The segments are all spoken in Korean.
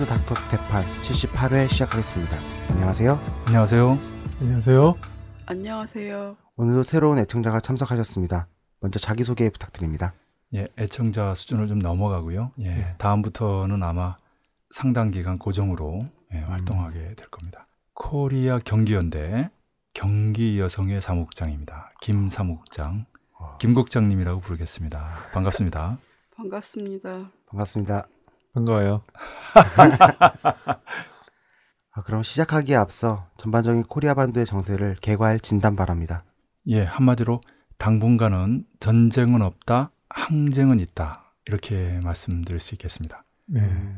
플러스 닥터 스테판 78회 시작하겠습니다. 안녕하세요. 안녕하세요. 안녕하세요. 안녕하세요. 오늘도 새로운 애청자가 참석하셨습니다. 먼저 자기소개 부탁드립니다. 예, 애청자 수준을 좀 넘어가고요. 예, 네. 다음부터는 아마 상당 기간 고정으로 예, 활동하게 될 겁니다. 코리아 경기연대 경기 여성의 사무국장입니다. 김 사무국장, 김 국장님이라고 부르겠습니다. 반갑습니다. 반갑습니다. 반갑습니다. 반가워요. 아, 그럼 시작하기에 앞서 전반적인 코리아 반도의 정세를 개괄 진단 바랍니다. 예, 한마디로 당분간은 전쟁은 없다, 항쟁은 있다 이렇게 말씀드릴 수 있겠습니다. 네.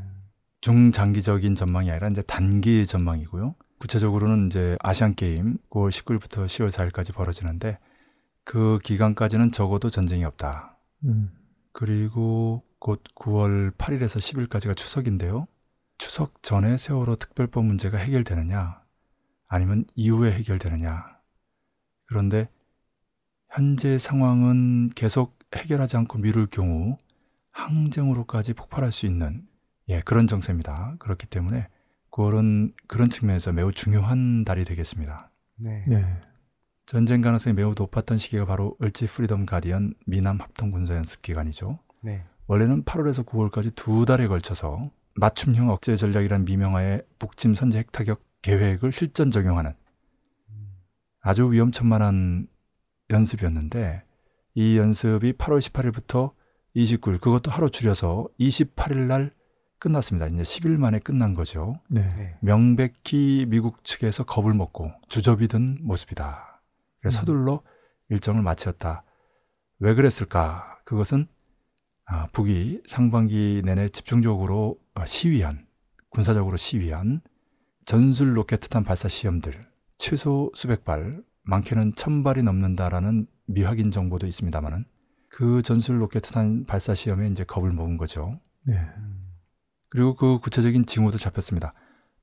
중장기적인 전망이 아니라 이제 단기 전망이고요. 구체적으로는 이제 아시안 게임 9월 19일부터 10월 4일까지 벌어지는데 그 기간까지는 적어도 전쟁이 없다. 음. 그리고 곧 9월 8일에서 10일까지가 추석인데요. 추석 전에 세월호 특별법 문제가 해결되느냐 아니면 이후에 해결되느냐. 그런데 현재 상황은 계속 해결하지 않고 미룰 경우 항쟁으로까지 폭발할 수 있는 예, 그런 정세입니다. 그렇기 때문에 9월은 그런 측면에서 매우 중요한 달이 되겠습니다. 네. 네. 전쟁 가능성이 매우 높았던 시기가 바로 을지 프리덤 가디언 미남 합동 군사 연습 기간이죠. 네. 원래는 8월에서 9월까지 두 달에 걸쳐서 맞춤형 억제 전략이란 미명하에 북침 선제 핵타격 계획을 실전 적용하는 아주 위험천만한 연습이었는데 이 연습이 8월 18일부터 29일 그것도 하루 줄여서 28일 날 끝났습니다. 이제 10일 만에 끝난 거죠. 네. 네. 명백히 미국 측에서 겁을 먹고 주접이 든 모습이다. 그래서 음. 서둘러 일정을 마쳤다. 왜 그랬을까? 그것은 아, 북이 상반기 내내 집중적으로 어, 시위한 군사적으로 시위한 전술 로켓 탄 발사 시험들 최소 수백 발, 많게는 천 발이 넘는다라는 미확인 정보도 있습니다만은 그 전술 로켓 탄 발사 시험에 이제 겁을 먹은 거죠. 네. 그리고 그 구체적인 징후도 잡혔습니다.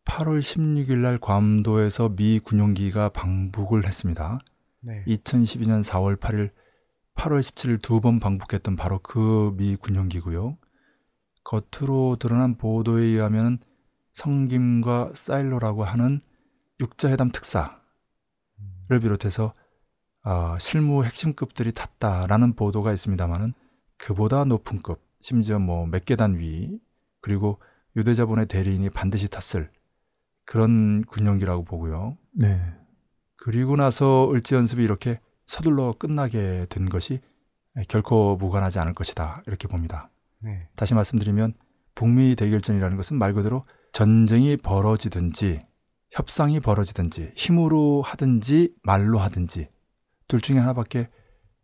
8월 16일 날 괌도에서 미 군용기가 방북을 했습니다. 네. 2012년 4월 8일, 8월 17일 두 번 방북했던 바로 그 미 군용기고요. 겉으로 드러난 보도에 의하면 성김과 사일로라고 하는 육자회담 특사를 비롯해서 어, 실무 핵심급들이 탔다라는 보도가 있습니다만은 그보다 높은 급, 심지어 뭐 몇 계단 위 그리고 유대자본의 대리인이 반드시 탔을 그런 군용기라고 보고요. 네. 그리고 나서 을지 연습이 이렇게 서둘러 끝나게 된 것이 결코 무관하지 않을 것이다 이렇게 봅니다. 네. 다시 말씀드리면 북미 대결전이라는 것은 말 그대로 전쟁이 벌어지든지 협상이 벌어지든지 힘으로 하든지 말로 하든지 둘 중에 하나밖에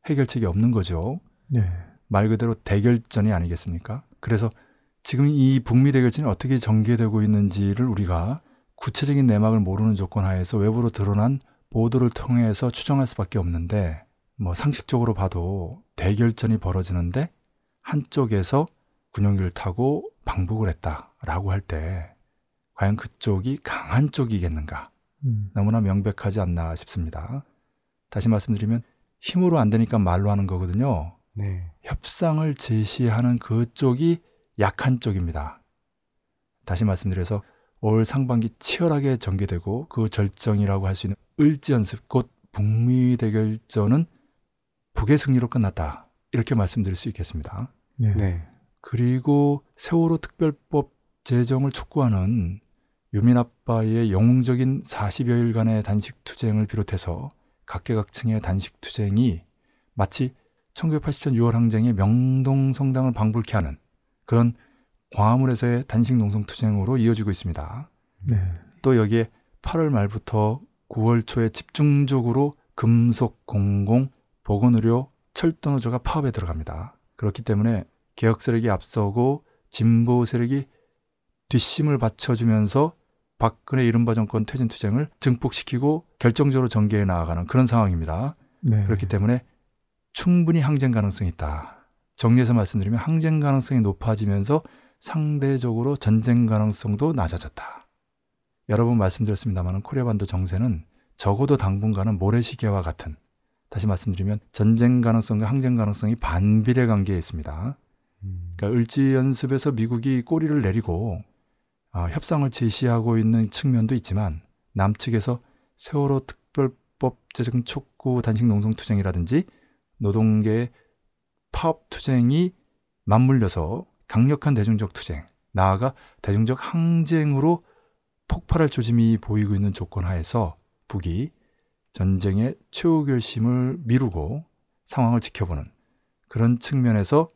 해결책이 없는 거죠. 네. 말 그대로 대결전이 아니겠습니까? 그래서 지금 이 북미 대결전이 어떻게 전개되고 있는지를 우리가 구체적인 내막을 모르는 조건 하에서 외부로 드러난 보도를 통해서 추정할 수밖에 없는데 뭐 상식적으로 봐도 대결전이 벌어지는데 한쪽에서 군용기를 타고 방북을 했다라고 할 때 과연 그쪽이 강한 쪽이겠는가? 음. 너무나 명백하지 않나 싶습니다. 다시 말씀드리면 힘으로 안 되니까 말로 하는 거거든요. 네. 협상을 제시하는 그쪽이 약한 쪽입니다. 다시 말씀드려서 올 상반기 치열하게 전개되고 그 절정이라고 할 수 있는 을지 연습 곧 북미 대결전은 북의 승리로 끝났다. 이렇게 말씀드릴 수 있겠습니다. 네. 네. 그리고 세월호 특별법 제정을 촉구하는 유민 아빠의 영웅적인 40여일간의 단식 투쟁을 비롯해서 각계각층의 단식 투쟁이 마치 1980년 6월 항쟁의 명동 성당을 방불케 하는 그런 광화문에서의 단식 농성 투쟁으로 이어지고 있습니다. 네. 또 여기에 8월 말부터 9월 초에 집중적으로 금속, 공공, 보건의료, 철도노조가 파업에 들어갑니다. 그렇기 때문에 개혁 세력이 앞서고 진보 세력이 뒷심을 받쳐주면서 박근혜 이른바 정권 퇴진 투쟁을 증폭시키고 결정적으로 전개해 나아가는 그런 상황입니다. 네. 그렇기 때문에 충분히 항쟁 가능성이 있다. 정리해서 말씀드리면 항쟁 가능성이 높아지면서 상대적으로 전쟁 가능성도 낮아졌다. 여러 번 말씀드렸습니다만 코리아 반도 정세는 적어도 당분간은 모래시계와 같은 다시 말씀드리면 전쟁 가능성과 항쟁 가능성이 반비례 관계에 있습니다. 음. 그러니까 을지 연습에서 미국이 꼬리를 내리고 아, 협상을 제시하고 있는 측면도 있지만 남측에서 세월호 특별법 제정 촉구 단식 농성 투쟁이라든지 노동계의 파업 투쟁이 맞물려서 강력한 대중적 투쟁, 나아가 대중적 항쟁으로 폭발할 조짐이 보이고 있는 조건 하에서 북이 전쟁의 최후 결심을 미루고 상황을 지켜보는 그런 측면에서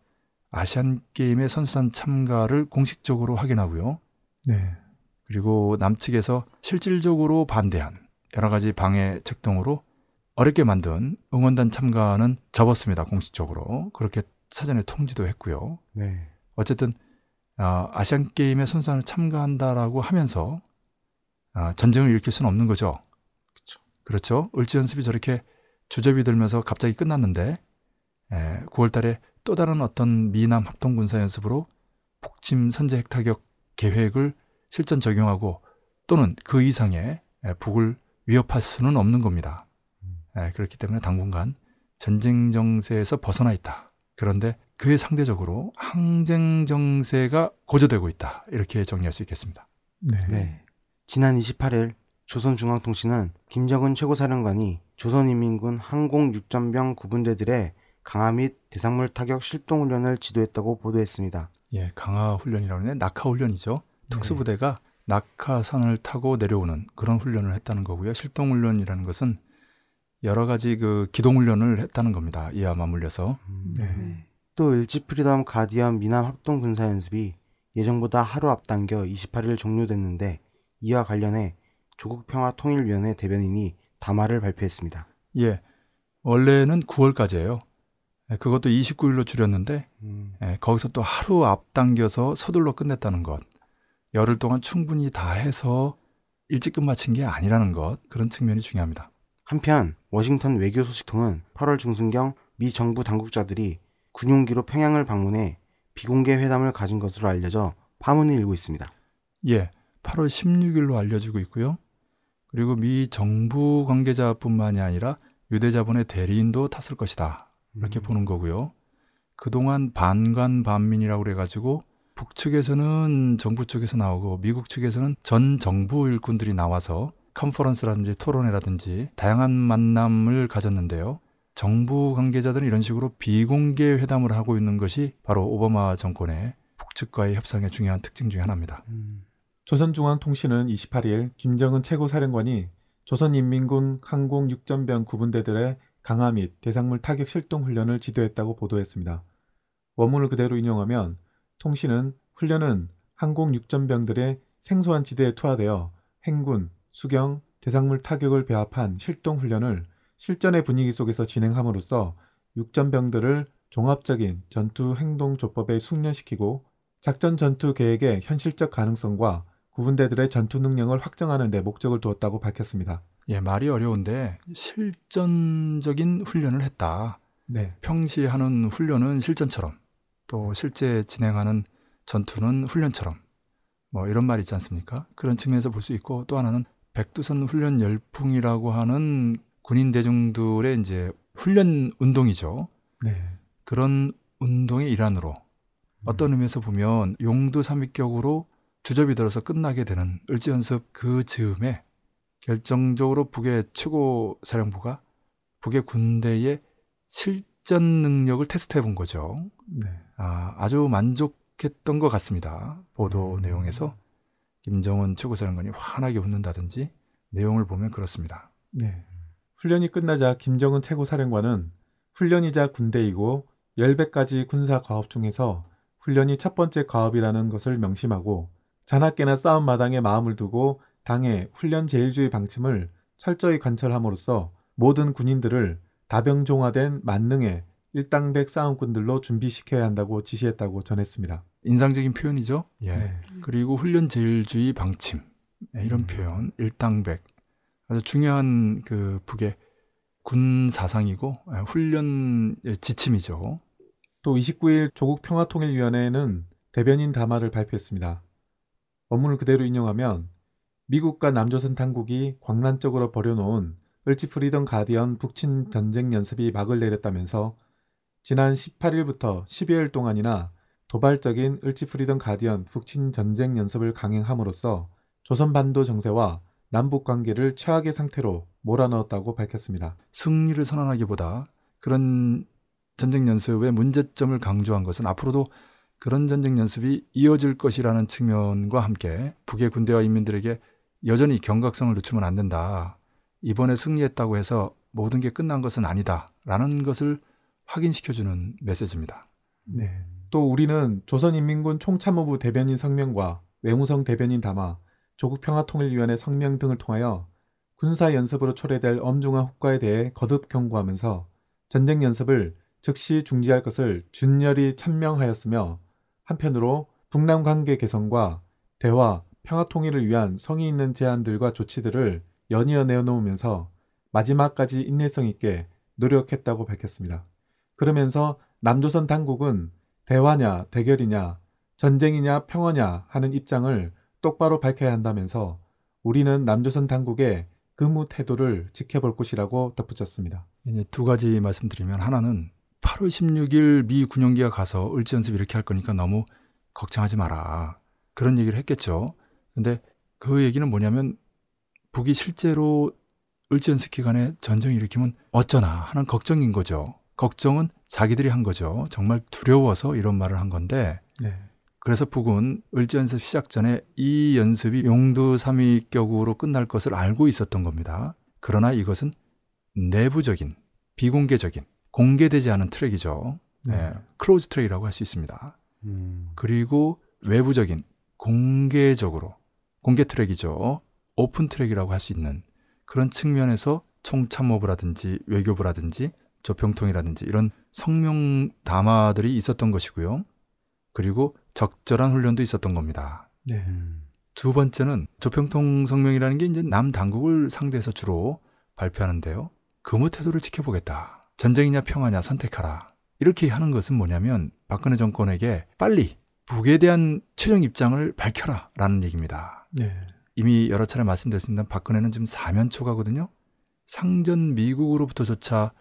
아시안 게임의 선수단 참가를 공식적으로 확인하고요. 네. 그리고 남측에서 실질적으로 반대한 여러 가지 방해책 등으로 어렵게 만든 응원단 참가는 접었습니다. 공식적으로 그렇게 사전에 통지도 했고요. 네. 어쨌든 아, 아시안 게임에 선수단을 참가한다라고 하면서 아, 전쟁을 일으킬 수는 없는 거죠. 그쵸. 그렇죠. 을지 연습이 저렇게 주접이 들면서 갑자기 끝났는데 에, 9월달에 또 다른 어떤 미남 합동 군사 연습으로 북침 선제 핵타격 계획을 실전 적용하고 또는 그 이상의 에, 북을 위협할 수는 없는 겁니다. 에, 그렇기 때문에 당분간 전쟁 정세에서 벗어나 있다. 그런데 그에 상대적으로 항쟁 정세가 고조되고 있다. 이렇게 정리할 수 있겠습니다. 네. 네. 지난 28일 조선중앙통신은 김정은 최고사령관이 조선인민군 항공 육전병 구분대들의 강화 및 대상물 타격 실동 훈련을 지도했다고 보도했습니다. 예, 강화 훈련이라고 하는 낙하 훈련이죠. 특수부대가 낙하산을 타고 내려오는 그런 훈련을 했다는 거고요. 실동 훈련이라는 것은 여러 가지 그 기동 훈련을 했다는 겁니다. 이와 맞물려서 네. 네. 또 을지 프리덤 가디언 미남 합동 군사 연습이 예정보다 하루 앞당겨 28일 종료됐는데 이와 관련해 조국평화통일위원회 대변인이 담화를 발표했습니다. 예, 원래는 9월까지예요. 예, 그것도 29일로 줄였는데 음, 예, 거기서 또 하루 앞당겨서 서둘러 끝냈다는 것. 열흘 동안 충분히 다 해서 일찍 끝마친 게 아니라는 것. 그런 측면이 중요합니다. 한편 워싱턴 외교 소식통은 8월 중순경 미 정부 당국자들이 군용기로 평양을 방문해 비공개 회담을 가진 것으로 알려져 파문이 일고 있습니다. 예, 8월 16일로 알려지고 있고요. 그리고 미 정부 관계자뿐만이 아니라 유대 자본의 대리인도 탔을 것이다. 이렇게 음, 보는 거고요. 그동안 반관 반민이라고 그래가지고 북측에서는 정부 쪽에서 나오고 미국 측에서는 전 정부 일꾼들이 나와서 컨퍼런스라든지 토론회라든지 다양한 만남을 가졌는데요. 정부 관계자들은 이런 식으로 비공개 회담을 하고 있는 것이 바로 오바마 정권의 북측과의 협상의 중요한 특징 중에 하나입니다. 음, 조선중앙통신은 28일 김정은 최고사령관이 조선인민군 항공 육전병 구분대들의 강화 및 대상물 타격 실동 훈련을 지도했다고 보도했습니다. 원문을 그대로 인용하면 통신은 훈련은 항공 육전병들의 생소한 지대에 투하되어 행군, 수경, 대상물 타격을 배합한 실동 훈련을 실전의 분위기 속에서 진행함으로써 육전병들을 종합적인 전투 행동 조법에 숙련시키고 작전 전투 계획의 현실적 가능성과 구분대들의 전투 능력을 확정하는 데 목적을 두었다고 밝혔습니다. 예, 말이 어려운데 실전적인 훈련을 했다. 네, 평시에 하는 훈련은 실전처럼 또 실제 진행하는 전투는 훈련처럼 뭐 이런 말 있지 않습니까? 그런 측면에서 볼 수 있고 또 하나는 백두산 훈련 열풍이라고 하는 군인 대중들의 이제 훈련 운동이죠. 네, 그런 운동의 일환으로 어떤 의미에서 보면 용두 삼위격으로 주접이 들어서 끝나게 되는 을지 연습 그 즈음에 결정적으로 북의 최고 사령부가 북의 군대의 실전 능력을 테스트해 본 거죠. 네, 아, 아주 만족했던 것 같습니다. 보도 음. 내용에서 김정은 최고사령관이 환하게 웃는다든지 내용을 보면 그렇습니다. 네. 훈련이 끝나자 김정은 최고사령관은 훈련이자 군대이고 10배까지 군사 과업 중에서 훈련이 첫 번째 과업이라는 것을 명심하고 자나깨나 싸움 마당에 마음을 두고 당의 훈련 제일주의 방침을 철저히 관철함으로써 모든 군인들을 다병종화된 만능의 일당백 싸움꾼들로 준비시켜야 한다고 지시했다고 전했습니다. 인상적인 표현이죠. 예. 네. 그리고 훈련 제일주의 방침 네, 이런 음. 표현 일당백 아주 중요한 그 북의 군 사상이고 예, 훈련 지침이죠. 또 29일 조국 평화통일위원회는 대변인 담화를 발표했습니다. 원문을 그대로 인용하면 미국과 남조선 당국이 광란적으로 벌여놓은 을지 프리던 가디언 북친 전쟁 연습이 막을 내렸다면서 지난 18일부터 12일 동안이나 도발적인 을지 프리덤 가디언 북침 전쟁 연습을 강행함으로써 조선 반도 정세와 남북 관계를 최악의 상태로 몰아넣었다고 밝혔습니다. 승리를 선언하기보다 그런 전쟁 연습의 문제점을 강조한 것은 앞으로도 그런 전쟁 연습이 이어질 것이라는 측면과 함께 북의 군대와 인민들에게 여전히 경각성을 늦추면 안 된다. 이번에 승리했다고 해서 모든 게 끝난 것은 아니다 라는 것을 확인시켜주는 메시지입니다. 네. 또 우리는 조선인민군 총참모부 대변인 성명과 외무성 대변인 담화, 조국평화통일위원회 성명 등을 통하여 군사 연습으로 초래될 엄중한 후과에 대해 거듭 경고하면서 전쟁 연습을 즉시 중지할 것을 준열히 천명하였으며 한편으로 북남 관계 개선과 대화, 평화 통일을 위한 성의 있는 제안들과 조치들을 연이어 내놓으면서 마지막까지 인내성 있게 노력했다고 밝혔습니다. 그러면서 남조선 당국은 대화냐 대결이냐 전쟁이냐 평화냐 하는 입장을 똑바로 밝혀야 한다면서 우리는 남조선 당국의 근무 태도를 지켜볼 것이라고 덧붙였습니다. 이제 두 가지 말씀드리면 하나는 8월 16일 미 군용기가 가서 을지 연습 이렇게 할 거니까 너무 걱정하지 마라. 그런 얘기를 했겠죠. 근데 그 얘기는 뭐냐면 북이 실제로 을지 연습 기간에 전쟁을 일으키면 어쩌나 하는 걱정인 거죠. 걱정은 자기들이 한 거죠. 정말 두려워서 이런 말을 한 건데 네. 그래서 북은 을지 연습 시작 전에 이 연습이 용두 삼위격으로 끝날 것을 알고 있었던 겁니다. 그러나 이것은 내부적인 비공개적인 공개되지 않은 트랙이죠. 네, close track이라고 할 수 있습니다. 음. 그리고 외부적인 공개적으로 공개 트랙이죠. open track이라고 할 수 있는 그런 측면에서 총참모부라든지 외교부라든지 조평통이라든지 이런 성명 담화들이 있었던 것이고요. 그리고 적절한 훈련도 있었던 겁니다. 네. 음. 두 번째는 조평통 성명이라는 게 이제 남 당국을 상대해서 주로 발표하는데요. 근무 태도를 지켜보겠다. 전쟁이냐 평화냐 선택하라. 이렇게 하는 것은 뭐냐면 박근혜 정권에게 빨리 북에 대한 최종 입장을 밝혀라 라는 얘기입니다. 네. 이미 여러 차례 말씀드렸습니다. 박근혜는 지금 사면 초가거든요. 상전 미국으로부터조차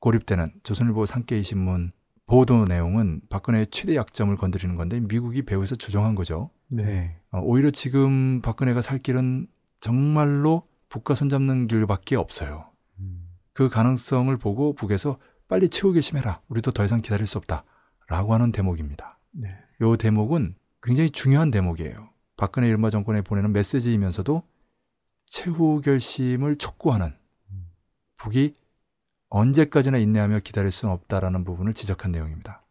고립되는 조선일보 산케이 신문 보도 내용은 박근혜의 최대 약점을 건드리는 건데 미국이 배후에서 조정한 거죠. 네. 네. 어, 오히려 지금 박근혜가 살 길은 정말로 북과 손잡는 길밖에 없어요. 음. 그 가능성을 보고 북에서 빨리 최후 개심해라. 우리도 더 이상 기다릴 수 없다. 라고 하는 대목입니다. 네. 이 대목은 굉장히 중요한 대목이에요. 박근혜 이른바 정권에 보내는 메시지이면서도 최후 결심을 촉구하는 북이 언제까지나 인내하며 기다릴 수는 없다라는 부분을 지적한 내용입니다.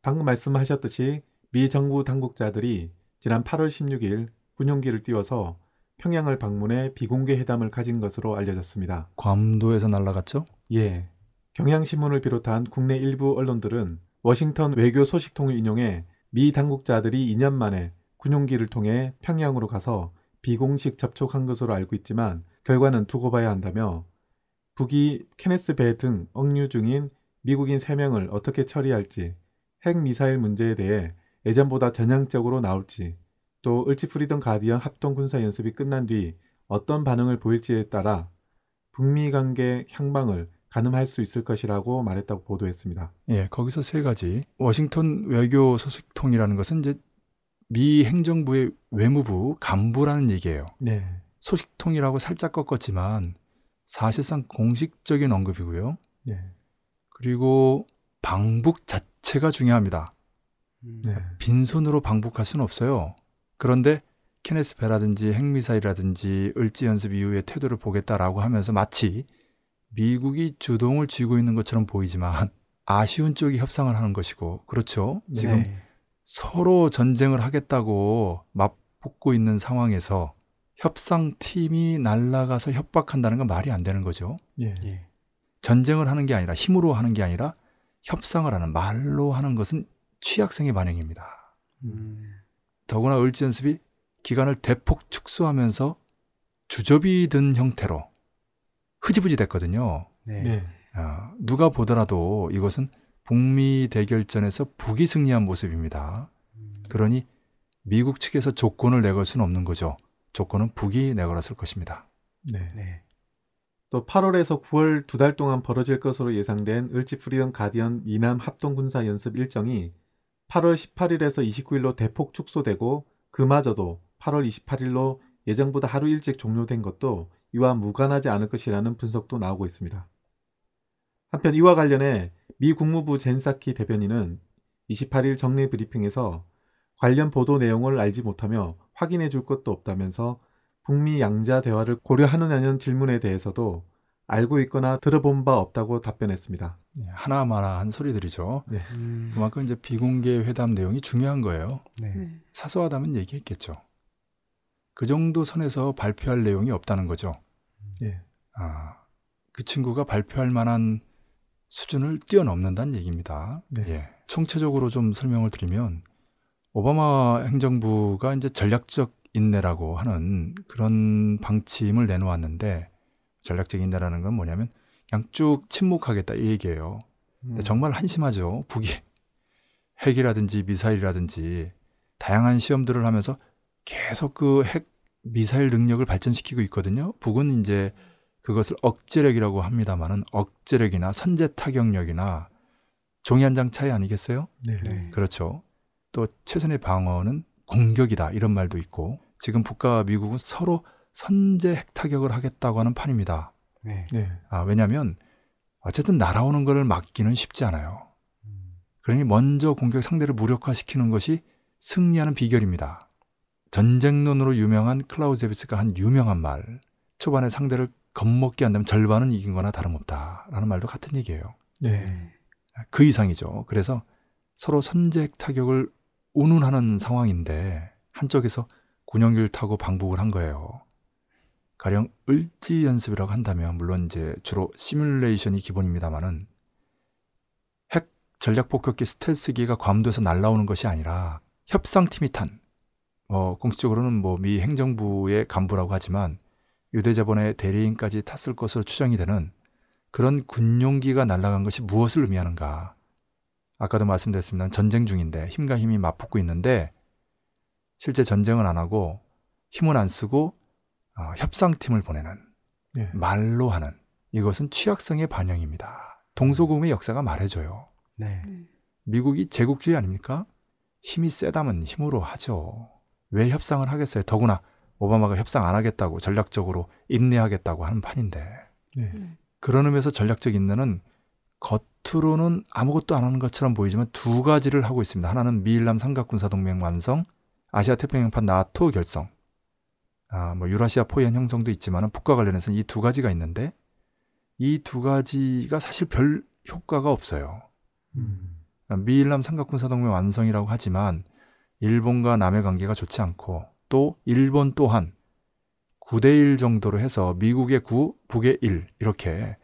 방금 말씀하셨듯이 미 정부 당국자들이 지난 8월 16일 군용기를 띄워서 평양을 방문해 비공개 회담을 가진 것으로 알려졌습니다. 괌도에서 날아갔죠? 예. 경향신문을 비롯한 국내 일부 언론들은 워싱턴 외교 소식통을 인용해 미 당국자들이 2년 만에 군용기를 통해 평양으로 가서 비공식 접촉한 것으로 알고 있지만 결과는 두고 봐야 한다며 북이 케네스 배 등 억류 중인 미국인 3명을 어떻게 처리할지 핵 미사일 문제에 대해 예전보다 전향적으로 나올지 또 을지 프리덤 가디언 합동 군사 연습이 끝난 뒤 어떤 반응을 보일지에 따라 북미 관계 향방을 가늠할 수 있을 것이라고 말했다고 보도했습니다. 예, 거기서 세 가지. 워싱턴 외교 소식통이라는 것은 이제 미 행정부의 외무부 간부라는 얘기예요. 네. 소식통이라고 살짝 꺾었지만 사실상 공식적인 언급이고요. 네. 그리고 방북 자체가 중요합니다. 음. 네. 빈손으로 방북할 수는 없어요. 그런데 케네스 배라든지 핵미사일이라든지 을지 연습 이후의 태도를 보겠다라고 하면서 마치 미국이 주동을 쥐고 있는 것처럼 보이지만 아쉬운 쪽이 협상을 하는 것이고 그렇죠. 지금 네. 서로 전쟁을 하겠다고 맞붙고 있는 상황에서 협상팀이 날아가서 협박한다는 건 말이 안 되는 거죠. 예. 예. 전쟁을 하는 게 아니라 힘으로 하는 게 아니라 협상을 하는 말로 하는 것은 취약성의 반영입니다. 음. 더구나 을지 연습이 기간을 대폭 축소하면서 주접이 든 형태로 흐지부지 됐거든요. 네. 네. 어, 누가 보더라도 이것은 북미 대결전에서 북이 승리한 모습입니다. 음. 그러니 미국 측에서 조건을 내걸 수는 없는 거죠. 조건은 북이 내걸었을 것입니다. 네. 네. 또 8월에서 9월 두 달 동안 벌어질 것으로 예상된 을지 프리덤 가디언 미남 합동 군사 연습 일정이 8월 18일에서 29일로 대폭 축소되고 그마저도 8월 28일로 예정보다 하루 일찍 종료된 것도 이와 무관하지 않을 것이라는 분석도 나오고 있습니다. 한편 이와 관련해 미 국무부 젠사키 대변인은 28일 정례 브리핑에서 관련 보도 내용을 알지 못하며 확인해 줄 것도 없다면서 북미 양자 대화를 고려하느냐는 질문에 대해서도 알고 있거나 들어본 바 없다고 답변했습니다. 예, 하나마나한 소리들이죠. 네. 음, 그만큼 이제 비공개 회담 내용이 중요한 거예요. 네. 네. 사소하다면 얘기했겠죠. 그 정도 선에서 발표할 내용이 없다는 거죠. 예. 아, 그 친구가 발표할 만한 수준을 뛰어넘는다는 얘기입니다. 네. 예. 총체적으로 좀 설명을 드리면 오바마 행정부가 이제 전략적 인내라고 하는 그런 방침을 내놓았는데 전략적 인내라는 건 뭐냐면 그냥 쭉 침묵하겠다 이 얘기예요. 근데 정말 한심하죠. 북이 핵이라든지 미사일이라든지 다양한 시험들을 하면서 계속 그 핵 미사일 능력을 발전시키고 있거든요. 북은 이제 그것을 억제력이라고 합니다만은 억제력이나 선제 타격력이나 종이 한 장 차이 아니겠어요? 네. 네. 그렇죠. 또 최선의 방어는 공격이다 이런 말도 있고 지금 북과 미국은 서로 선제 핵 타격을 하겠다고 하는 판입니다. 네. 네. 아, 왜냐하면 어쨌든 날아오는 것을 막기는 쉽지 않아요. 음, 그러니 먼저 공격 상대를 무력화시키는 것이 승리하는 비결입니다. 전쟁론으로 유명한 클라우제비스가 한 유명한 말. 초반에 상대를 겁먹게 한다면 절반은 이긴 거나 다름없다라는 말도 같은 얘기예요. 네. 그 이상이죠. 그래서 서로 선제 타격을 운운하는 상황인데 한쪽에서 군용기를 타고 방북을 한 거예요. 가령 을지 연습이라고 한다면 물론 이제 주로 시뮬레이션이 기본입니다만은 핵 전략 폭격기 스텔스기가 괌도에서 날라오는 것이 아니라 협상팀이 탄 어, 공식적으로는 뭐 미 행정부의 간부라고 하지만 유대자본의 대리인까지 탔을 것으로 추정이 되는 그런 군용기가 날아간 것이 무엇을 의미하는가? 아까도 말씀드렸습니다. 전쟁 중인데 힘과 힘이 맞붙고 있는데 실제 전쟁은 안 하고 힘은 안 쓰고 어, 협상팀을 보내는 네. 말로 하는 이것은 취약성의 반영입니다. 동서고금의 역사가 말해줘요. 네. 네. 미국이 제국주의 아닙니까? 힘이 세다면 힘으로 하죠. 왜 협상을 하겠어요? 더구나 오바마가 협상 안 하겠다고 전략적으로 인내하겠다고 하는 판인데 네. 네. 그런 의미에서 전략적 인내는 겉으로는 아무것도 안 하는 것처럼 보이지만 두 가지를 하고 있습니다. 하나는 미일남 삼각군사 동맹 완성, 아시아 태평양판 나토 결성, 아, 뭐 유라시아 포위한 형성도 있지만 북과 관련해서는 이 두 가지가 있는데 이 두 가지가 사실 별 효과가 없어요. 음. 미일남 삼각군사 동맹 완성이라고 하지만 일본과 남의 관계가 좋지 않고 또 일본 또한 9대1 정도로 해서 미국의 9, 북의 1 이렇게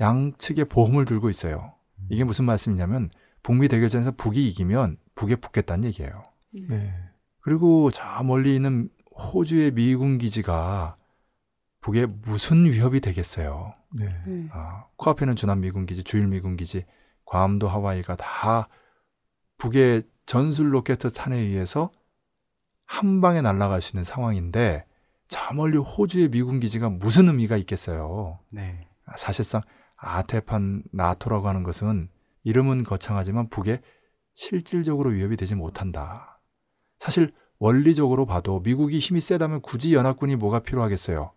양측의 보험을 들고 있어요. 이게 무슨 말씀이냐면 북미 대결전에서 북이 이기면 북에 붙겠다는 얘기예요. 네. 그리고 저 멀리 있는 호주의 미군 기지가 북에 무슨 위협이 되겠어요. 네. 네. 아, 코앞에는 주남 미군 기지, 주일 미군 기지, 괌도 하와이가 다 북의 전술 로켓 탄에 의해서 한 방에 날아갈 수 있는 상황인데 저 멀리 호주의 미군 기지가 무슨 의미가 있겠어요. 네. 아, 사실상 아테판 나토라고 하는 것은 이름은 거창하지만 북에 실질적으로 위협이 되지 못한다. 사실 원리적으로 봐도 미국이 힘이 세다면 굳이 연합군이 뭐가 필요하겠어요.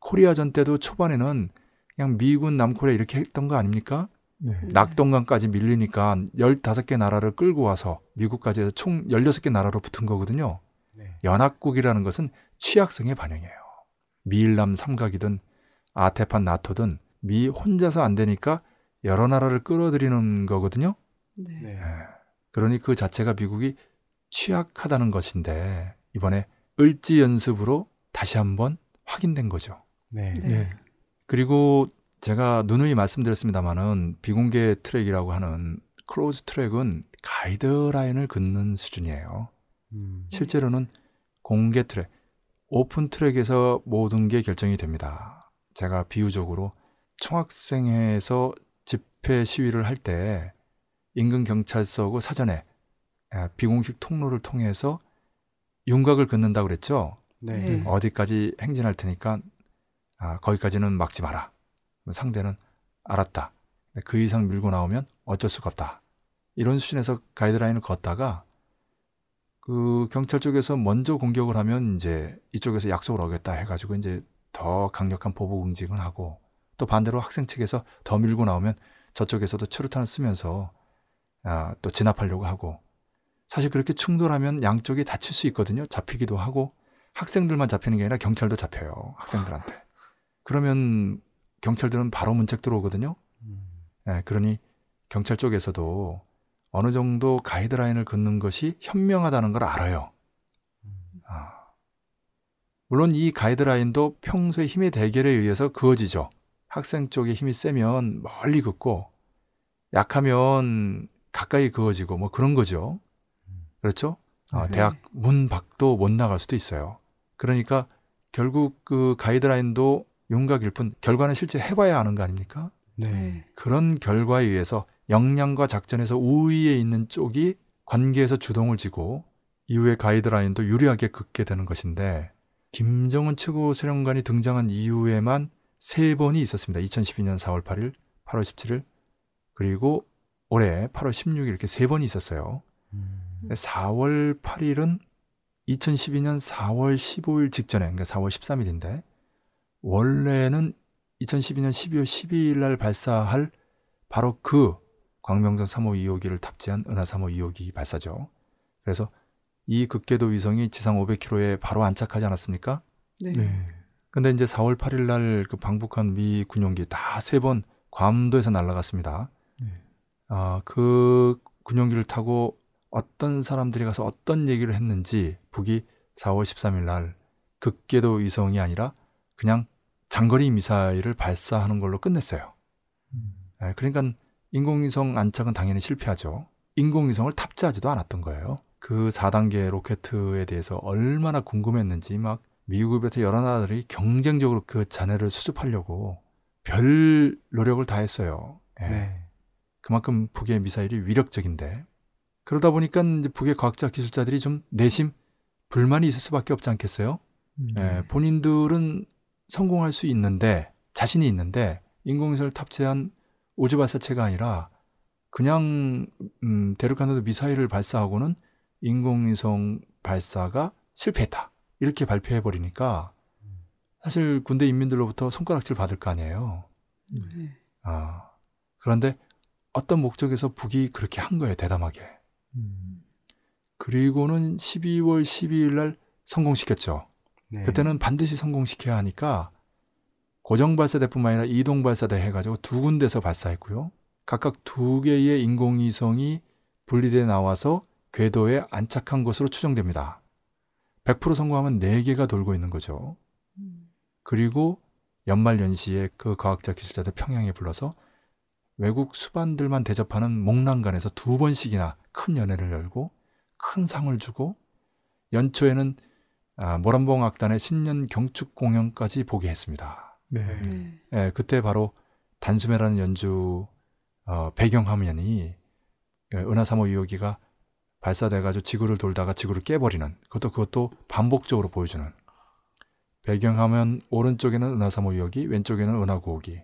코리아전 때도 초반에는 그냥 미군 남코리아 이렇게 했던 거 아닙니까? 네. 낙동강까지 밀리니까 15개 나라를 끌고 와서 미국까지 해서 총 16개 나라로 붙은 거거든요. 네. 연합국이라는 것은 취약성의 반영이에요. 미일남 삼각이든 아시아판 나토든 미 혼자서 안 되니까 여러 나라를 끌어들이는 거거든요. 네. 네. 예. 그러니 그 자체가 미국이 취약하다는 것인데 이번에 을지 연습으로 다시 한번 확인된 거죠. 네. 네. 네. 그리고 제가 누누이 말씀드렸습니다마는 비공개 트랙이라고 하는 closed track은 가이드라인을 긋는 수준이에요. 음, 실제로는 공개 트랙, 오픈 트랙에서 모든 게 결정이 됩니다. 제가 비유적으로 총학생회에서 집회 시위를 할 때 인근 경찰서고 사전에 에, 비공식 통로를 통해서 윤곽을 긋는다 그랬죠. 네. 네. 어디까지 행진할 테니까 아, 거기까지는 막지 마라. 상대는 알았다. 그 이상 밀고 나오면 어쩔 수가 없다. 이런 수준에서 가이드라인을 걷다가 그 경찰 쪽에서 먼저 공격을 하면 이제 이쪽에서 약속을 어겼다 해가지고 이제 더 강력한 보복 응징을 하고 또 반대로 학생 측에서 더 밀고 나오면 저쪽에서도 최루탄을 쓰면서 아, 또 진압하려고 하고 사실 그렇게 충돌하면 양쪽이 다칠 수 있거든요. 잡히기도 하고 학생들만 잡히는 게 아니라 경찰도 잡혀요. 학생들한테. 그러면 경찰들은 바로 문책 들어오거든요. 예, 그러니 경찰 쪽에서도 어느 정도 가이드라인을 긋는 것이 현명하다는 걸 알아요. 아. 물론 이 가이드라인도 평소의 힘의 대결에 의해서 그어지죠. 학생 쪽에 힘이 세면 멀리 긋고 약하면 가까이 그어지고 뭐 그런 거죠. 그렇죠? 아, 네. 대학 문 밖도 못 나갈 수도 있어요. 그러니까 결국 그 가이드라인도 윤곽일 뿐 결과는 실제 해봐야 아는 거 아닙니까? 네. 그런 결과에 의해서 역량과 작전에서 우위에 있는 쪽이 관계에서 주동을 지고 이후에 가이드라인도 유리하게 긋게 되는 것인데 김정은 최고사령관이 등장한 이후에만 세 번이 있었습니다. 2012년 4월 8일, 8월 17일 그리고 올해 8월 16일 이렇게 세 번이 있었어요. 4월 8일은 2012년 4월 15일 직전에 그러니까 4월 13일인데 원래는 2012년 12월 12일 날 발사할 바로 그 광명전 3호 2호기를 탑재한 은하 3호 2호기 발사죠. 그래서 이 극궤도 위성이 지상 500km에 바로 안착하지 않았습니까? 네. 네. 근데 이제 4월 8일 날 그 방북한 미 군용기 다 세 번 괌도에서 날아갔습니다. 네. 아, 그 군용기를 타고 어떤 사람들이 가서 어떤 얘기를 했는지 북이 4월 13일 날 극궤도 위성이 아니라 그냥 장거리 미사일을 발사하는 걸로 끝냈어요. 음. 예, 그러니까 인공위성 안착은 당연히 실패하죠. 인공위성을 탑재하지도 않았던 거예요. 그 4단계 로켓에 대해서 얼마나 궁금했는지 막 비롯해 여러 나라들이 경쟁적으로 그 잔해를 수습하려고 별 노력을 다 했어요. 예. 네. 그만큼 북의 미사일이 위력적인데 그러다 보니까 이제 북의 과학자 기술자들이 좀 내심 불만이 있을 수밖에 없지 않겠어요? 음. 예, 본인들은 성공할 수 있는데 자신이 있는데 인공위성을 탑재한 우주 발사체가 아니라 그냥 음, 대륙간에도 미사일을 발사하고는 인공위성 발사가 실패했다 이렇게 발표해 버리니까 사실 군대 인민들로부터 손가락질 받을 거 아니에요. 네. 아, 그런데 어떤 목적에서 북이 그렇게 한 거예요 대담하게. 음. 그리고는 12월 12일 날 성공시켰죠. 네. 그때는 반드시 성공시켜야 하니까 고정 발사대뿐만 아니라 이동 발사대 해가지고 두 군데서 발사했고요. 각각 두 개의 인공위성이 분리돼 나와서 궤도에 안착한 것으로 추정됩니다. 100% 성공하면 네 개가 돌고 있는 거죠. 음. 그리고 연말 연시에 그 과학자 기술자들 평양에 불러서 외국 수반들만 대접하는 목난간에서 두 번씩이나 큰 연회를 열고 큰 상을 주고 연초에는 아, 모란봉 악단의 신년 경축 공연까지 보게 했습니다. 네. 네. 예, 그때 바로 단숨에라는 연주 어, 배경 화면이 예, 은하 3호 2호기가 발사돼가지고 지구를 돌다가 지구를 깨버리는 그것도 그것도 반복적으로 보여주는 배경 화면 오른쪽에는 은하 3호 2호기 왼쪽에는 은하 9호기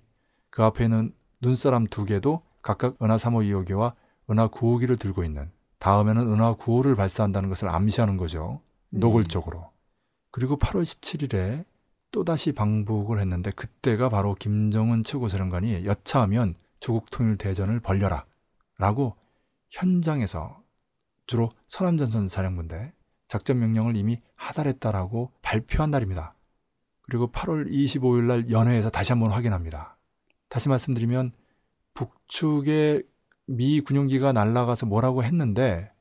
그 앞에는 눈사람 두 개도 각각 은하 3호 2호기와 은하 9호기를 들고 있는 다음에는 은하 9호를 발사한다는 것을 암시하는 거죠 노골적으로 그리고 8월 17일에 또다시 방북을 했는데 그때가 바로 김정은 최고사령관이 여차하면 조국 통일 대전을 벌려라 라고 현장에서 주로 서남전선 사령부인데 작전 명령을 이미 하달했다라고 발표한 날입니다. 그리고 8월 25일 날 연회에서 다시 한번 확인합니다. 다시 말씀드리면 북측에 미 군용기가 날아가서 뭐라고 했는데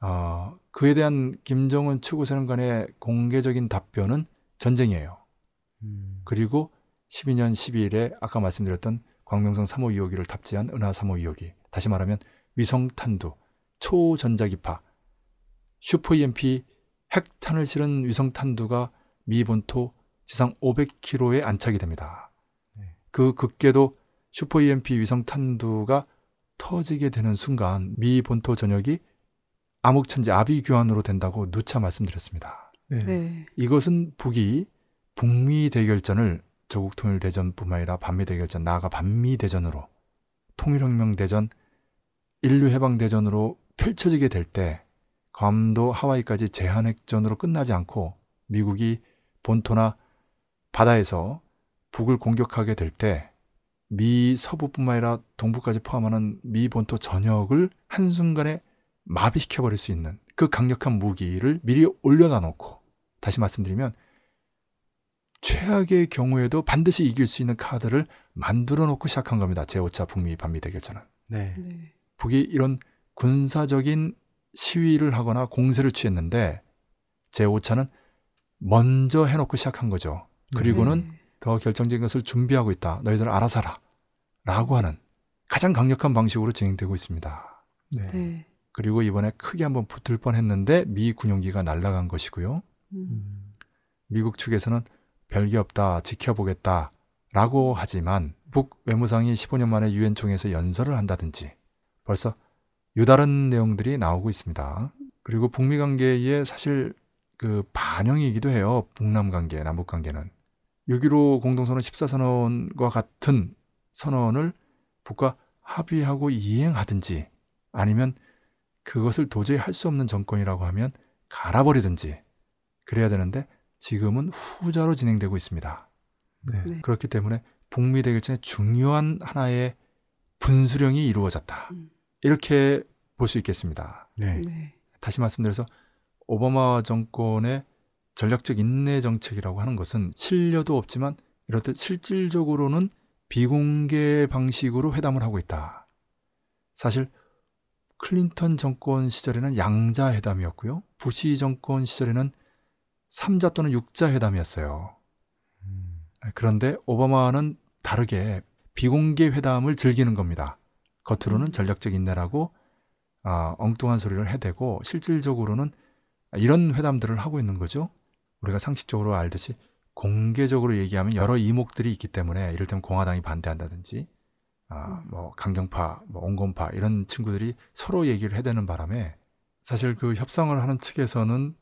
어, 그에 대한 김정은 최고사령 관의 공개적인 답변은 전쟁이에요. 음. 그리고 12년 12일에 아까 말씀드렸던 광명성 3호 2호기를 탑재한 은하 3호 2호기 다시 말하면 위성탄두 초전자기파 슈퍼 EMP 핵탄을 실은 위성탄두가 미 본토 지상 500km에 안착이 됩니다. 네. 그 극궤도 슈퍼 EMP 위성탄두가 터지게 되는 순간 미 본토 전역이 암흑천지 아비규환으로 된다고 누차 말씀드렸습니다. 네. 네. 이것은 북이 북미 대결전을 조국 통일 대전뿐만 아니라 반미 대결전 나아가 반미 대전으로 통일혁명 대전 인류 해방 대전으로 펼쳐지게 될 때 괌도 하와이까지 제한 핵전으로 끝나지 않고 미국이 본토나 바다에서 북을 공격하게 될 때 미 서부뿐만 아니라 동부까지 포함하는 미 본토 전역을 한순간에 마비시켜 버릴 수 있는 그 강력한 무기를 미리 올려놔 놓고 다시 말씀드리면 최악의 경우에도 반드시 이길 수 있는 카드를 만들어 놓고 시작한 겁니다. 제5차 북미 반미 대결전은. 네. 네. 북이 이런 군사적인 시위를 하거나 공세를 취했는데 제5차는 먼저 해놓고 시작한 거죠. 그리고는 네. 더 결정적인 것을 준비하고 있다. 너희들 알아서 하라. 라고 하는 가장 강력한 방식으로 진행되고 있습니다. 네. 네. 그리고 이번에 크게 한번 붙을 뻔 했는데 미 군용기가 날아간 것이고요. 음. 음. 미국 측에서는 별게 없다, 지켜보겠다 라고 하지만 북 외무상이 15년 만에 유엔 총회에서 연설을 한다든지 벌써 유다른 내용들이 나오고 있습니다. 그리고 북미 관계의 사실 그 반영이기도 해요. 북남 관계, 남북 관계는. 6.15 공동선언 14선언과 같은 선언을 북과 합의하고 이행하든지 아니면 그것을 도저히 할 수 없는 정권이라고 하면 갈아버리든지 그래야 되는데 지금은 후자로 진행되고 있습니다. 네. 네. 그렇기 때문에 북미 대결전의 중요한 하나의 분수령이 이루어졌다. 음. 이렇게 볼 수 있겠습니다. 네. 네. 다시 말씀드려서 오바마 정권의 전략적 인내 정책이라고 하는 것은 신뢰도 없지만 이렇듯 실질적으로는 비공개 방식으로 회담을 하고 있다. 사실 클린턴 정권 시절에는 양자 회담이었고요. 부시 정권 시절에는 삼자 또는 육자 회담이었어요. 음. 그런데 오바마는 다르게 비공개 회담을 즐기는 겁니다. 겉으로는 음. 전략적 인내라고 아, 엉뚱한 소리를 해대고 실질적으로는 이런 회담들을 하고 있는 거죠. 우리가 상식적으로 알듯이 공개적으로 얘기하면 여러 이목들이 있기 때문에 이를테면 공화당이 반대한다든지 아, 뭐 강경파, 뭐 온건파 이런 친구들이 서로 얘기를 해대는 바람에 사실 그 협상을 하는 측에서는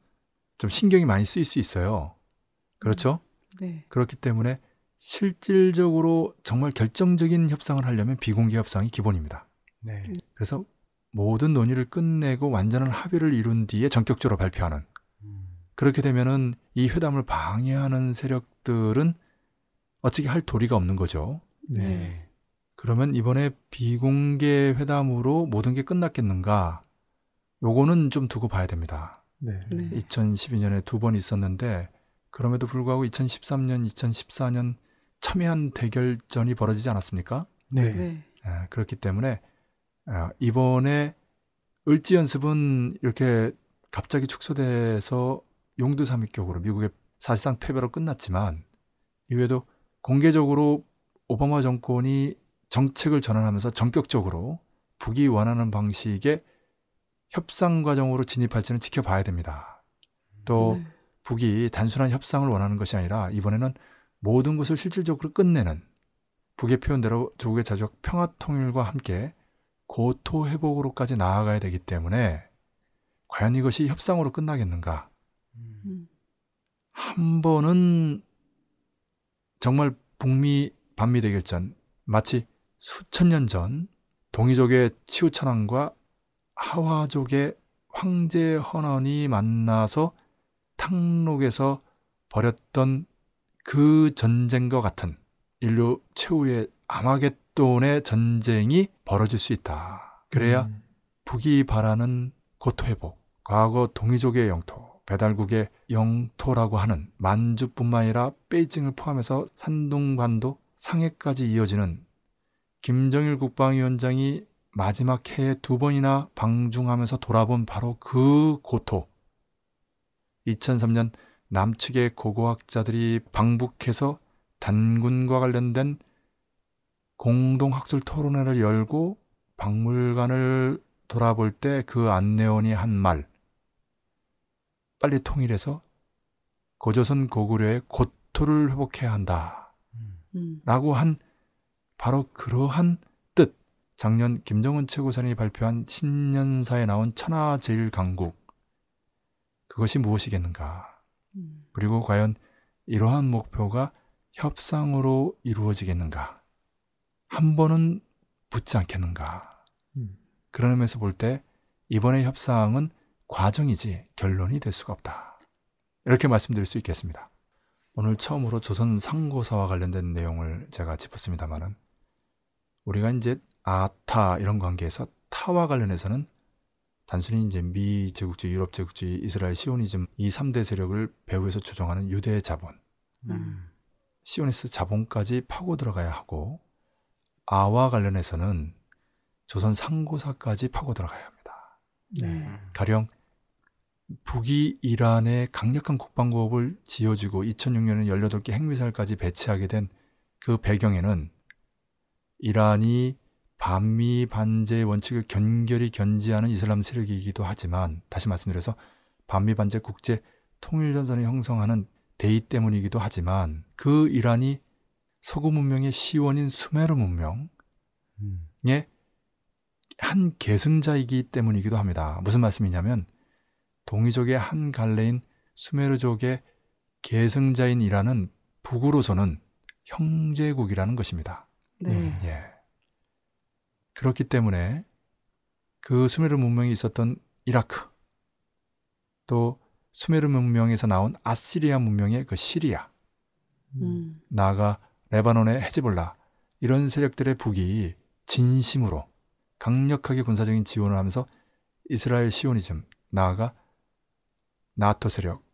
좀 신경이 많이 쓰일 수 있어요. 그렇죠? 네. 그렇기 때문에 실질적으로 정말 결정적인 협상을 하려면 비공개 협상이 기본입니다. 네. 그래서 모든 논의를 끝내고 완전한 합의를 이룬 뒤에 전격적으로 발표하는 음. 그렇게 되면은 이 회담을 방해하는 세력들은 어떻게 할 도리가 없는 거죠. 네. 그러면 이번에 비공개 회담으로 모든 게 끝났겠는가? 요거는 좀 두고 봐야 됩니다. 네. 네. 2012년에 두 번 있었는데 그럼에도 불구하고 2013년, 2014년 첨예한 대결전이 벌어지지 않았습니까? 네. 네. 아, 그렇기 때문에 아, 이번에 을지 연습은 이렇게 갑자기 축소돼서 용두 삼위격으로 미국의 사실상 패배로 끝났지만 이외에도 공개적으로 오바마 정권이 정책을 전환하면서 전격적으로 북이 원하는 방식의 협상 과정으로 진입할지는 지켜봐야 됩니다. 또 네. 북이 단순한 협상을 원하는 것이 아니라 이번에는 모든 것을 실질적으로 끝내는 북의 표현대로 조국의 자주적 평화 통일과 함께 고토 회복으로까지 나아가야 되기 때문에 과연 이것이 협상으로 끝나겠는가? 한 번은 정말 북미 반미 대결전 마치 수천 년 전 동이족의 치우천왕과 하와족의 황제 헌원이 만나서 탕록에서 벌였던 그 전쟁과 같은 인류 최후의 아마겟돈의 전쟁이 벌어질 수 있다. 그래야 음. 북이 바라는 고토 회복, 과거 동이족의 영토, 배달국의 영토라고 하는 만주뿐만 아니라 베이징을 포함해서 산둥반도 상해까지 이어지는 김정일 국방위원장이 마지막 해에 두 번이나 방중하면서 돌아본 바로 그 고토. 2003년 남측의 고고학자들이 방북해서 단군과 관련된 공동학술 토론회를 열고 박물관을 돌아볼 때 그 안내원이 한 말. 빨리 통일해서 고조선 고구려의 고토를 회복해야 한다. 음. 음. 라고 한 바로 그러한 뜻. 작년 김정은 최고사령이 발표한 신년사에 나온 천하제일강국. 그것이 무엇이겠는가? 음. 그리고 과연 이러한 목표가 협상으로 이루어지겠는가? 한 번은 붙지 않겠는가? 음. 그런 의미에서 볼 때 이번의 협상은 과정이지 결론이 될 수가 없다. 이렇게 말씀드릴 수 있겠습니다. 오늘 처음으로 조선 상고사와 관련된 내용을 제가 짚었습니다만은 우리가 이제 아타 이런 관계에서 타와 관련해서는 단순히 이제 미 제국주의, 유럽 제국주의, 이스라엘 시오니즘 이 3대 세력을 배후에서 조종하는 유대 자본, 음. 시오니스 자본까지 파고 들어가야 하고 아와 관련해서는 조선 상고사까지 파고 들어가야 합니다. 네. 가령 북이 이란에 강력한 국방부업을 지어주고 2006년에 18개 핵미사일까지 배치하게 된 그 배경에는 이란이 반미 반제 원칙을 견결히 견지하는 이슬람 세력이기도 하지만 다시 말씀드려서 반미 반제 국제 통일 전선을 형성하는 대의 때문이기도 하지만 그 이란이 서구 문명의 시원인 수메르 문명의 음. 한 계승자이기 때문이기도 합니다. 무슨 말씀이냐면 동이족의 한 갈래인 수메르족의 계승자인 이란은 북으로서는 형제국이라는 것입니다. 네. 예. 그렇기 때문에 그 수메르 문명이 있었던 이라크 또 수메르 문명에서 나온 아시리아 문명의 그 시리아 음. 나아가 레바논의 헤즈볼라 이런 세력들의 북이 진심으로 강력하게 군사적인 지원을 하면서 이스라엘 시오니즘 나아가 나토 세력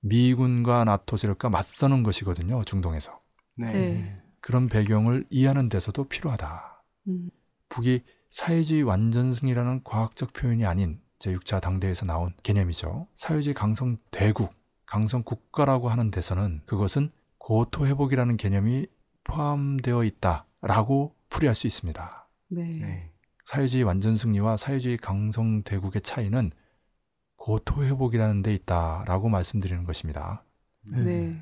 미군과 나토 세력과 맞서는 것이거든요 중동에서 네. 네. 그런 배경을 이해하는 데서도 필요하다. 음. 북이 사회주의 완전승이라는 과학적 표현이 아닌 제6차 당대에서 나온 개념이죠. 사회주의 강성 대국, 강성 국가라고 하는 데서는 그것은 고토 회복이라는 개념이 포함되어 있다라고 풀이할 수 있습니다. 네. 네. 사회주의 완전 승리와 사회주의 강성 대국의 차이는 고토 회복이라는 데 있다라고 말씀드리는 것입니다. 네.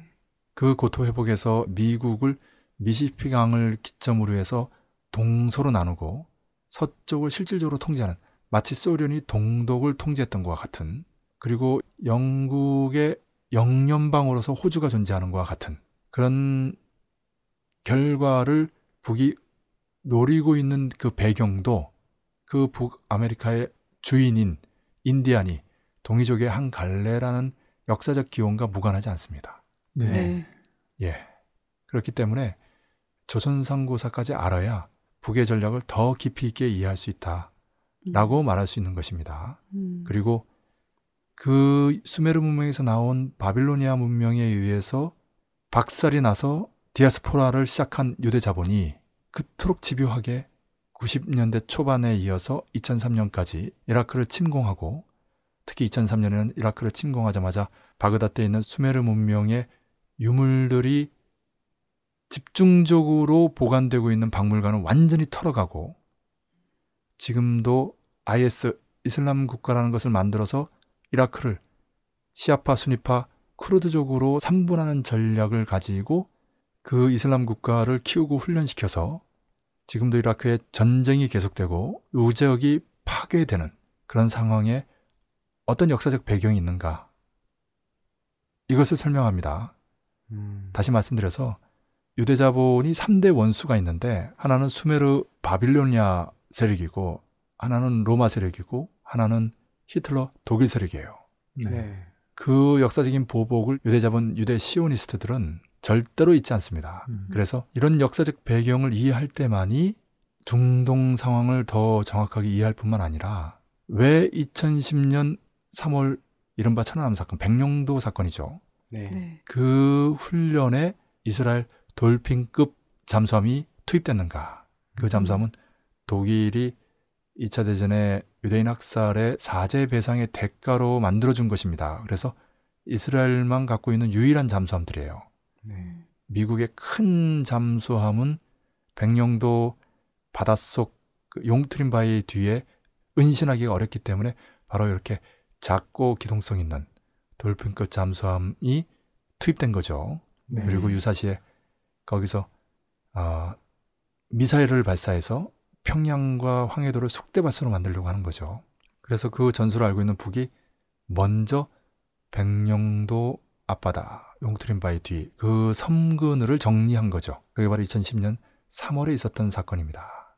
그 고토 회복에서 미국을 미시피강을 기점으로 해서 동서로 나누고 서쪽을 실질적으로 통제하는 마치 소련이 동독을 통제했던 것과 같은 그리고 영국의 영연방으로서 호주가 존재하는 것과 같은 그런 결과를 북이 노리고 있는 그 배경도 그 북아메리카의 주인인 인디안이 동이족의 한 갈래라는 역사적 기원과 무관하지 않습니다. 네. 네. 예. 그렇기 때문에 조선상고사까지 알아야 북의 전략을 더 깊이 있게 이해할 수 있다라고 말할 수 있는 것입니다. 음. 그리고 그 수메르 문명에서 나온 바빌로니아 문명에 의해서 박살이 나서 디아스포라를 시작한 유대 자본이 그토록 집요하게 90년대 초반에 이어서 2003년까지 이라크를 침공하고 특히 2003년에는 이라크를 침공하자마자 바그다드에 있는 수메르 문명의 유물들이 집중적으로 보관되고 있는 박물관을 완전히 털어가고 지금도 IS 이슬람 국가라는 것을 만들어서 이라크를 시아파 순위파 쿠르드족으로 삼분하는 전략을 가지고 그 이슬람 국가를 키우고 훈련시켜서 지금도 이라크에 전쟁이 계속되고 우제역이 파괴되는 그런 상황에 어떤 역사적 배경이 있는가 이것을 설명합니다. 음. 다시 말씀드려서 유대 자본이 3대 원수가 있는데 하나는 수메르 바빌로니아 세력이고 하나는 로마 세력이고 하나는 히틀러 독일 세력이에요. 네. 네. 그 역사적인 보복을 유대 자본 유대 시오니스트들은 절대로 잊지 않습니다. 음. 그래서 이런 역사적 배경을 이해할 때만이 중동 상황을 더 정확하게 이해할 뿐만 아니라 왜 2010년 3월 이른바 천안함 사건, 백령도 사건이죠. 네. 네. 그 훈련에 이스라엘 돌핀급 잠수함이 투입됐는가? 그 잠수함은 독일이 2차 대전에 유대인 학살의 사제 배상의 대가로 만들어준 것입니다. 그래서 이스라엘만 갖고 있는 유일한 잠수함들이에요. 네. 미국의 큰 잠수함은 백령도 바닷속 그 용트림 바위 뒤에 은신하기가 어렵기 때문에 바로 이렇게 작고 기동성 있는 돌핀급 잠수함이 투입된 거죠. 네. 그리고 유사시에 거기서 어, 미사일을 발사해서 평양과 황해도를 속대밭으로 만들려고 하는 거죠. 그래서 그 전술을 알고 있는 북이 먼저 백령도 앞바다 용트림 바위 뒤 그 섬근을 정리한 거죠. 그게 바로 2010년 3월에 있었던 사건입니다.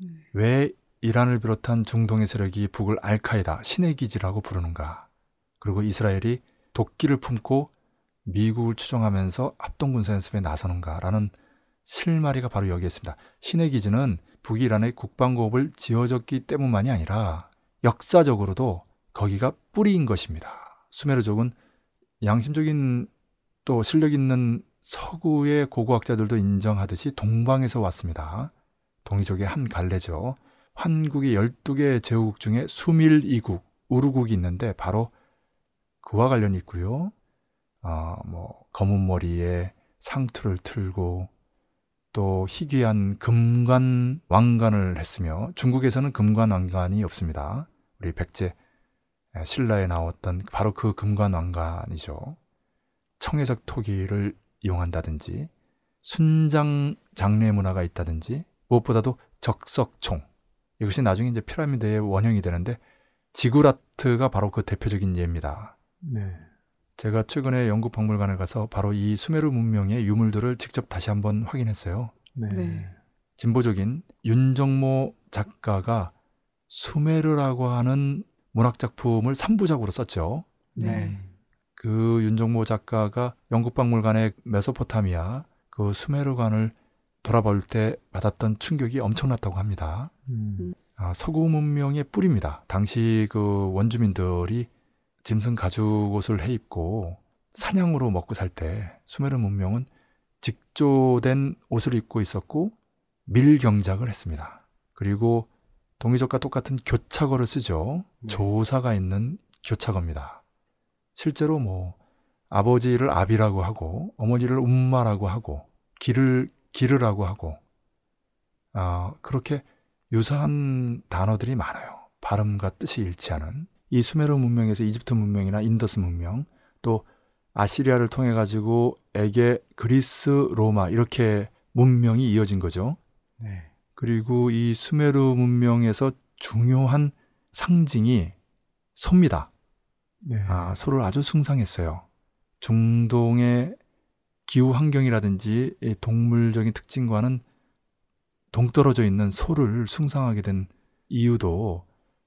네. 왜 이란을 비롯한 중동의 세력이 북을 알카에다 신의 기지라고 부르는가? 그리고 이스라엘이 도끼를 품고 미국을 추종하면서 합동군사 연습에 나서는가라는 실마리가 바로 여기에 있습니다. 신의 기지는 북이 이란의 국방고업을 지어줬기 때문만이 아니라 역사적으로도 거기가 뿌리인 것입니다. 수메르족은 양심적인 또 실력 있는 서구의 고고학자들도 인정하듯이 동방에서 왔습니다. 동이족의 한 갈래죠. 한국의 12개 제후국 중에 수밀이국, 우르국이 있는데 바로 그와 관련이 있고요. 어, 뭐 검은 머리에 상투를 틀고 또 희귀한 금관 왕관을 했으며 중국에서는 금관 왕관이 없습니다. 우리 백제 신라에 나왔던 바로 그 금관 왕관이죠. 청해석 토기를 이용한다든지 순장 장례 문화가 있다든지 무엇보다도 적석총 이것이 나중에 이제 피라미드의 원형이 되는데 지구라트가 바로 그 대표적인 예입니다. 네. 제가 최근에 영국 박물관에 가서 바로 이 수메르 문명의 유물들을 직접 다시 한번 확인했어요. 네. 네. 진보적인 윤정모 작가가 수메르라고 하는 문학 작품을 3부작으로 썼죠. 네. 그 윤정모 작가가 영국 박물관의 메소포타미아 그 수메르관을 돌아볼 때 받았던 충격이 엄청났다고 합니다. 음. 아, 서구 문명의 뿌리입니다. 당시 그 원주민들이 짐승 가죽 옷을 해 입고 사냥으로 먹고 살 때 수메르 문명은 직조된 옷을 입고 있었고 밀 경작을 했습니다. 그리고 동이족과 똑같은 교착어를 쓰죠. 네. 조사가 있는 교착어입니다. 실제로 뭐 아버지를 아비라고 하고 어머니를 엄마라고 하고 길을 기르라고 하고 아, 그렇게 유사한 단어들이 많아요. 발음과 뜻이 일치하는 이 수메르 문명에서 이집트 문명이나 인더스 문명 또 아시리아를 통해 가지고 에게 그리스 로마 이렇게 문명이 이어진 거죠. 네. 그리고 이 수메르 문명에서 중요한 상징이 소입니다. 네. 아, 소를 아주 숭상했어요. 중동의 기후 환경이라든지 이 동물적인 특징과는 동떨어져 있는 소를 숭상하게 된 이유도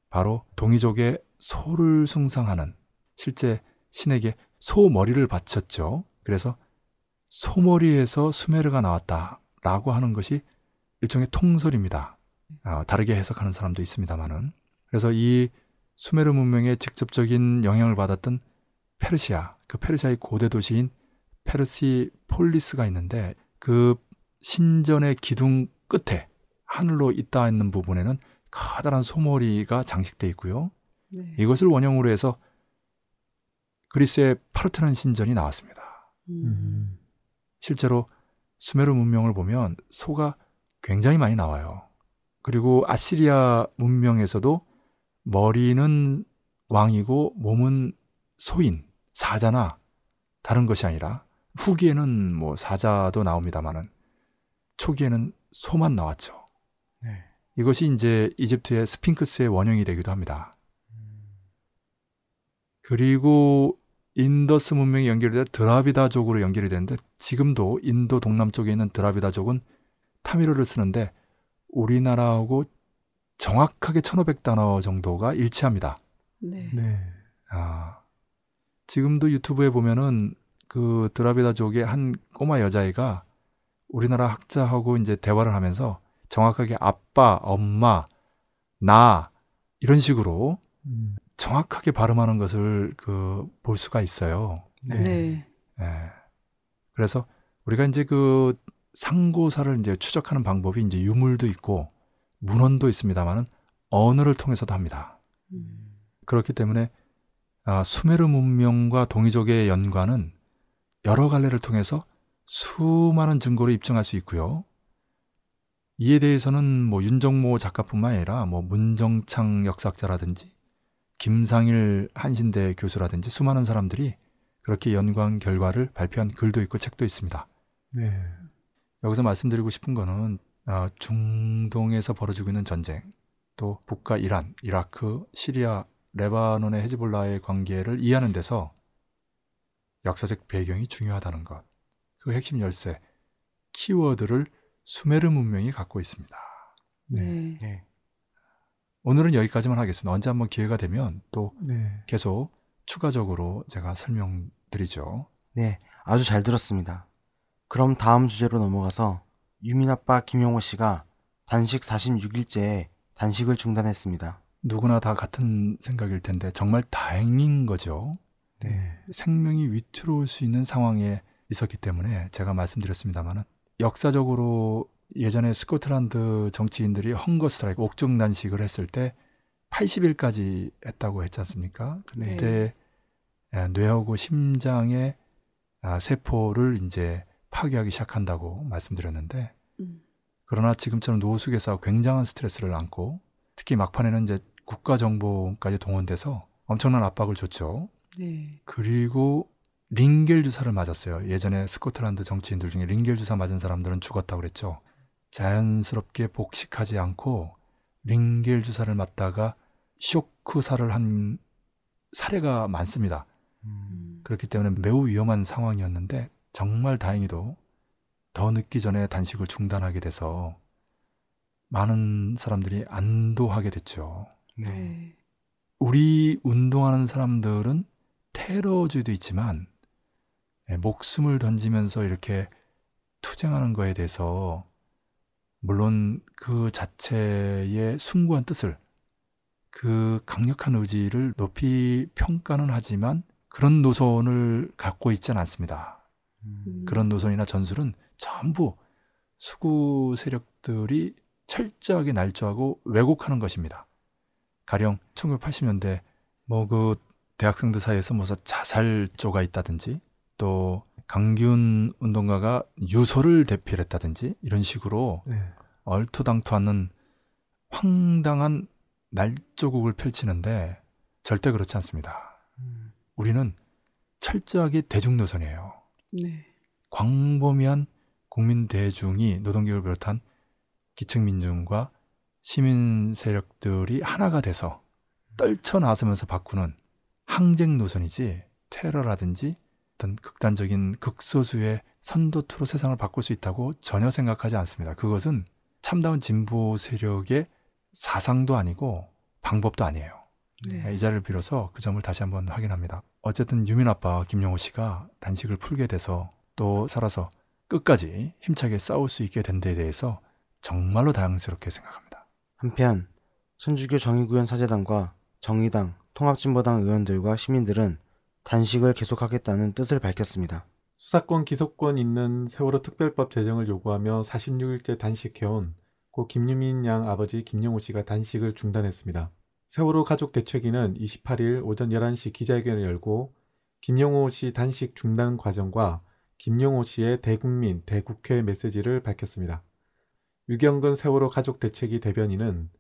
바로 동이족의 소를 숭상하는 실제 신에게 소 머리를 바쳤죠. 그래서 소머리에서 수메르가 나왔다라고 하는 것이 일종의 통설입니다. 어, 다르게 해석하는 사람도 있습니다만은 그래서 이 수메르 문명에 직접적인 영향을 받았던 페르시아, 그 페르시아의 고대 도시인 페르시 폴리스가 있는데 그 신전의 기둥 끝에 하늘로 있다 있는 부분에는 커다란 소머리가 장식돼 있고요. 네. 이것을 원형으로 해서 그리스의 파르테논 신전이 나왔습니다. 음. 음. 실제로 수메르 문명을 보면 소가 굉장히 많이 나와요. 그리고 아시리아 문명에서도 머리는 왕이고 몸은 소인, 사자나 다른 것이 아니라 후기에는 뭐 사자도 나옵니다만은 초기에는 소만 나왔죠. 네. 이것이 이제 이집트의 스핑크스의 원형이 되기도 합니다. 그리고 인더스 문명이 연결돼 드라비다족으로 연결이 되는데 지금도 인도 동남쪽에 있는 드라비다족은 타미르를 쓰는데 우리나라하고 정확하게 1500단어 정도가 일치합니다. 네. 네. 아, 지금도 유튜브에 보면은 그 드라비다족의 한 꼬마 여자애가 우리나라 학자하고 이제 대화를 하면서 정확하게 아빠, 엄마, 나 이런 식으로 음. 정확하게 발음하는 것을 그 볼 수가 있어요. 네. 네. 예. 그래서 우리가 이제 그 상고사를 이제 추적하는 방법이 이제 유물도 있고 문헌도 있습니다만은 언어를 통해서도 합니다. 음. 그렇기 때문에 아, 수메르 문명과 동이족의 연관은 여러 갈래를 통해서 수많은 증거로 입증할 수 있고요. 이에 대해서는 뭐 윤정모 작가뿐만 아니라 뭐 문정창 역사학자라든지 김상일 한신대 교수라든지 수많은 사람들이 그렇게 연관 결과를 발표한 글도 있고 책도 있습니다. 네. 여기서 말씀드리고 싶은 거는 어, 중동에서 벌어지고 있는 전쟁, 또 북과 이란, 이라크, 시리아, 레바논의 헤즈볼라의 관계를 이해하는 데서 역사적 배경이 중요하다는 것. 그 핵심 열쇠, 키워드를 수메르 문명이 갖고 있습니다. 네. 네. 네. 오늘은 여기까지만 하겠습니다. 언제 한번 기회가 되면 또 네. 계속 추가적으로 제가 설명드리죠. 네, 아주 잘 들었습니다. 그럼 다음 주제로 넘어가서 유민 아빠 김용호 씨가 단식 46일째에 단식을 중단했습니다. 누구나 다 같은 생각일 텐데 정말 다행인 거죠. 네. 생명이 위태로울 수 있는 상황에 있었기 때문에 제가 말씀드렸습니다만은 역사적으로 예전에 스코틀랜드 정치인들이 헝거 스트라이크 옥중 단식을 했을 때 80일까지 했다고 했지 않습니까? 그때 예, 뇌하고 심장의 아, 세포를 이제 파괴하기 시작한다고 말씀드렸는데 음. 그러나 지금처럼 노숙에서 굉장한 스트레스를 안고 특히 막판에는 이제 국가 정보까지 동원돼서 엄청난 압박을 줬죠. 네. 그리고 링겔 주사를 맞았어요. 예전에 스코틀랜드 정치인들 중에 링겔 주사 맞은 사람들은 죽었다고 그랬죠. 자연스럽게 복식하지 않고 링겔 주사를 맞다가 쇼크사를 한 사례가 많습니다. 음. 그렇기 때문에 매우 위험한 상황이었는데 정말 다행히도 더 늦기 전에 단식을 중단하게 돼서 많은 사람들이 안도하게 됐죠. 네. 우리 운동하는 사람들은 테러주의도 있지만 예, 목숨을 던지면서 이렇게 투쟁하는 거에 대해서 물론 그 자체의 숭고한 뜻을 그 강력한 의지를 높이 평가는 하지만 그런 노선을 갖고 있지는 않습니다. 음. 그런 노선이나 전술은 전부 수구 세력들이 철저하게 날조하고 왜곡하는 것입니다. 가령 1980년대 뭐 그 대학생들 사이에서 무슨 자살조가 있다든지 또 강균 운동가가 유서를 대필했다든지 이런 식으로 네. 얼토당토 않는 황당한 날조국을 펼치는데 절대 그렇지 않습니다. 음. 우리는 철저하게 대중 노선이에요. 네. 광범위한 국민 대중이 노동계를 비롯한 기층 민중과 시민 세력들이 하나가 돼서 떨쳐 나서면서 바꾸는 항쟁 노선이지 테러라든지 어떤 극단적인 극소수의 선도투로 세상을 바꿀 수 있다고 전혀 생각하지 않습니다. 그것은 참다운 진보 세력의 사상도 아니고 방법도 아니에요. 네. 이 자리를 빌어서 그 점을 다시 한번 확인합니다. 어쨌든 유민 아빠 김용호 씨가 단식을 풀게 돼서 또 살아서 끝까지 힘차게 싸울 수 있게 된 데에 대해서 정말로 다양스럽게 생각합니다. 한편 천주교 정의구현 사재단과 정의당, 통합진보당 의원들과 시민들은 단식을 계속하겠다는 뜻을 밝혔습니다. 수사권 기소권 있는 세월호 특별법 제정을 요구하며 46일째 단식해온 고 김유민 양 아버지 김용호 씨가 단식을 중단했습니다. 세월호 가족 대책위는 28일 오전 11시 기자회견을 열고 김용호 씨 단식 중단 과정과 김용호 씨의 대국민, 대국회 메시지를 밝혔습니다. 유경근 세월호 가족 대책위 대변인은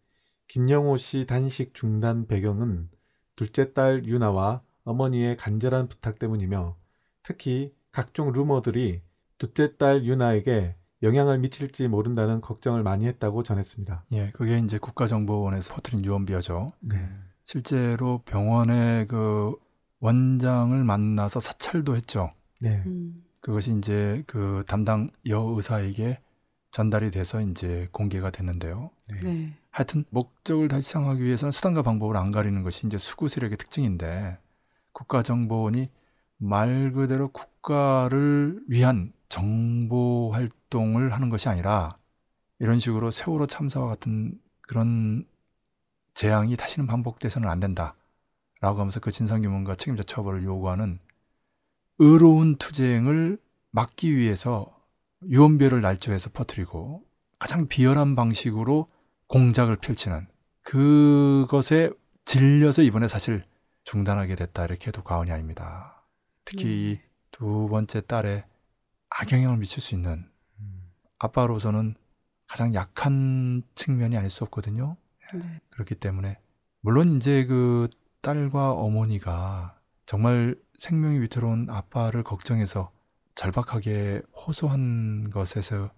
김용호 씨 단식 중단 배경은 둘째 딸 유나와 어머니의 간절한 부탁 때문이며 특히 각종 루머들이 둘째 딸 유나에게 영향을 미칠지 모른다는 걱정을 많이 했다고 전했습니다. 예, 그게 이제 국가정보원에서 퍼뜨린 유언비어죠. 네. 실제로 병원의 그 원장을 만나서 사찰도 했죠. 네. 음. 그것이 이제 그 담당 여의사에게 전달이 돼서 이제 공개가 됐는데요. 네. 하여튼 목적을 달성하기 위해서는 수단과 방법을 안 가리는 것이 이제 수구 세력의 특징인데 국가정보원이 말 그대로 국가를 위한 정보 활동을 하는 것이 아니라 이런 식으로 세월호 참사와 같은 그런 재앙이 다시는 반복돼서는 안 된다 라고 하면서 그 진상규명과 책임자 처벌을 요구하는 의로운 투쟁을 막기 위해서 유언비어를 날조해서 퍼뜨리고 가장 비열한 방식으로 공작을 펼치는 그것에 질려서 이번에 사실 중단하게 됐다 이렇게 해도 과언이 아닙니다. 특히 두 번째 딸에 악영향을 미칠 수 있는 아빠로서는 가장 약한 측면이 아닐 수 없거든요. 네. 그렇기 때문에 물론 이제 그 딸과 어머니가 정말 생명이 위태로운 아빠를 걱정해서 절박하게 호소한 것에서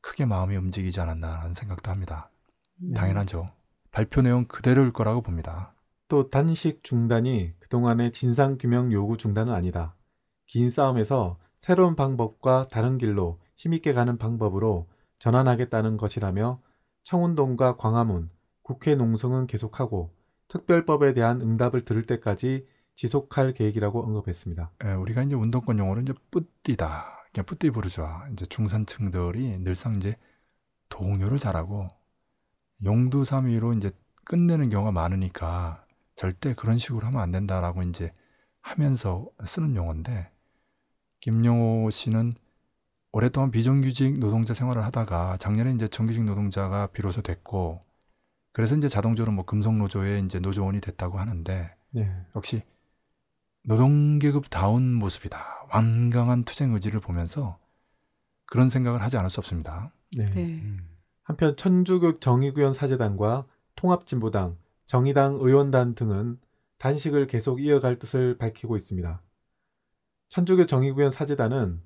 크게 마음이 움직이지 않았나 하는 생각도 합니다. 음. 당연하죠. 발표 내용 그대로일 거라고 봅니다. 또 단식 중단이 그동안의 진상 규명 요구 중단은 아니다. 긴 싸움에서 새로운 방법과 다른 길로 힘있게 가는 방법으로 전환하겠다는 것이라며 청운동과 광화문, 국회 농성은 계속하고 특별법에 대한 응답을 들을 때까지 지속할 계획이라고 언급했습니다. 예, 우리가 이제 운동권 용어로 이제 뿌띠다. 그냥 뿌띠 부르주아. 이제 중산층들이 늘상 이제 동요를 잘하고 용두삼위로 이제 끝내는 경우가 많으니까 절대 그런 식으로 하면 안 된다라고 이제 하면서 쓰는 용어인데 김용호 씨는 오랫동안 비정규직 노동자 생활을 하다가 작년에 이제 정규직 노동자가 비로소 됐고 그래서 이제 자동적으로 뭐 금속노조의 이제 노조원이 됐다고 하는데 네. 역시 노동계급 다운 모습이다. 완강한 투쟁 의지를 보면서 그런 생각을 하지 않을 수 없습니다. 네. 네. 음. 한편 천주교 정의구현 사재단과 통합진보당, 정의당 의원단 등은 단식을 계속 이어갈 뜻을 밝히고 있습니다. 천주교 정의구현 사재단은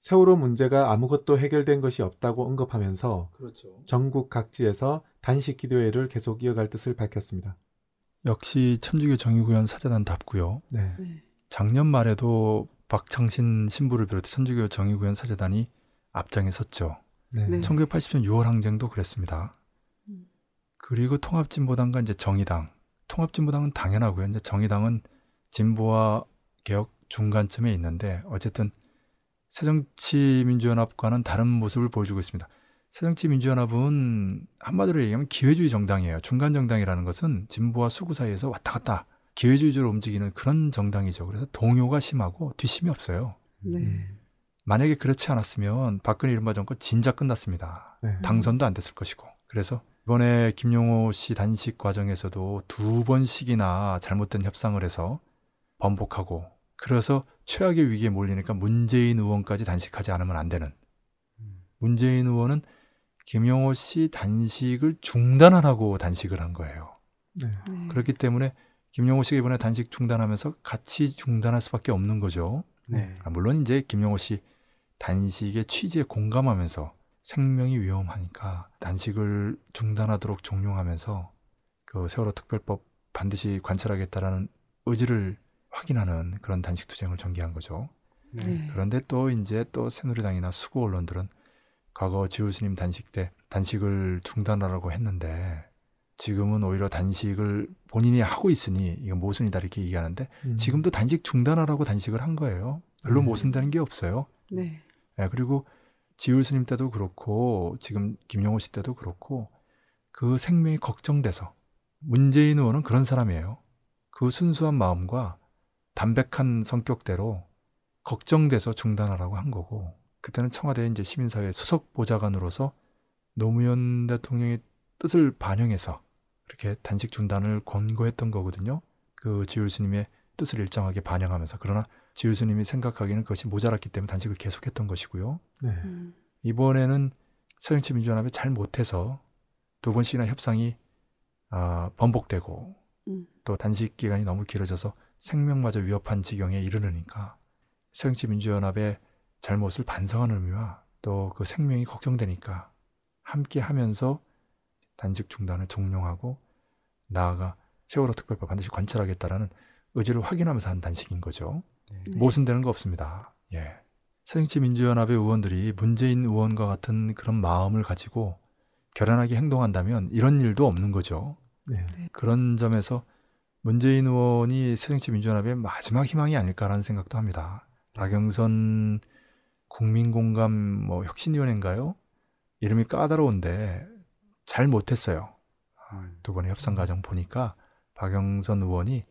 세월호 문제가 아무것도 해결된 것이 없다고 언급하면서 그렇죠. 전국 각지에서 단식 기도회를 계속 이어갈 뜻을 밝혔습니다. 역시 천주교 정의구현 사재단답고요. 네. 네. 작년 말에도 박창신 신부를 비롯해 천주교 정의구현 사재단이 앞장에 섰죠. 네. 네. 1980년 6월 항쟁도 그랬습니다. 음. 그리고 통합진보당과 이제 정의당. 통합진보당은 당연하고요. 이제 정의당은 진보와 개혁 중간쯤에 있는데 어쨌든 새정치민주연합과는 다른 모습을 보여주고 있습니다. 새정치 민주연합은 한마디로 얘기하면 기회주의 정당이에요. 중간 정당이라는 것은 진보와 수구 사이에서 왔다 갔다 기회주의적으로 움직이는 그런 정당이죠. 그래서 동요가 심하고 뒷심이 없어요. 네. 만약에 그렇지 않았으면 박근혜 이른바 정권 진작 끝났습니다. 네. 당선도 안 됐을 것이고. 그래서 이번에 김용호 씨 단식 과정에서도 두 번씩이나 잘못된 협상을 해서 번복하고 그래서 최악의 위기에 몰리니까 문재인 의원까지 단식하지 않으면 안 되는. 문재인 의원은 김용호 씨 단식을 중단하라고 단식을 한 거예요. 네. 네. 그렇기 때문에 김용호 씨가 이번에 단식 중단하면서 같이 중단할 수밖에 없는 거죠. 네. 아, 물론 이제 김용호 씨 단식의 취지에 공감하면서 생명이 위험하니까 단식을 중단하도록 종용하면서 그 세월호 특별법 반드시 관철하겠다라는 의지를 확인하는 그런 단식 투쟁을 전개한 거죠. 네. 그런데 또 이제 또 새누리당이나 수구 언론들은 과거 지울 스님 단식 때 단식을 중단하라고 했는데 지금은 오히려 단식을 본인이 하고 있으니 이거 모순이다 이렇게 얘기하는데 음. 지금도 단식 중단하라고 단식을 한 거예요. 별로 음. 모순되는 게 없어요. 네. 예, 그리고 지울 스님 때도 그렇고 지금 김용호 씨 때도 그렇고 그 생명이 걱정돼서 문재인 의원은 그런 사람이에요. 그 순수한 마음과 담백한 성격대로 걱정돼서 중단하라고 한 거고 그때는 청와대 이제 시민사회 수석 보좌관으로서 노무현 대통령의 뜻을 반영해서 이렇게 단식 중단을 권고했던 거거든요. 그 지울 스님의 뜻을 일정하게 반영하면서 그러나 지울 스님이 생각하기에는 그것이 모자랐기 때문에 단식을 계속했던 것이고요. 네. 음. 이번에는 새정치 민주연합이 잘 못해서 두 번씩이나 협상이 아, 번복되고 음. 또 단식 기간이 너무 길어져서 생명마저 위협한 지경에 이르르니까 새정치 민주연합의 잘못을 반성하는 의미와 또 그 생명이 걱정되니까 함께 하면서 단식 중단을 종용하고 나아가 세월호 특별법 반드시 관철하겠다라는 의지를 확인하면서 한 단식인 거죠. 네. 모순되는 거 없습니다. 예. 새정치 민주연합의 의원들이 문재인 의원과 같은 그런 마음을 가지고 결연하게 행동한다면 이런 일도 없는 거죠. 네. 그런 점에서 문재인 의원이 새정치 민주연합의 마지막 희망이 아닐까라는 생각도 합니다. 박영선 국민공감 뭐 혁신위원회인가요? 이름이 까다로운데 잘 못했어요. 아, 두 번의 협상 과정 보니까 박영선 의원이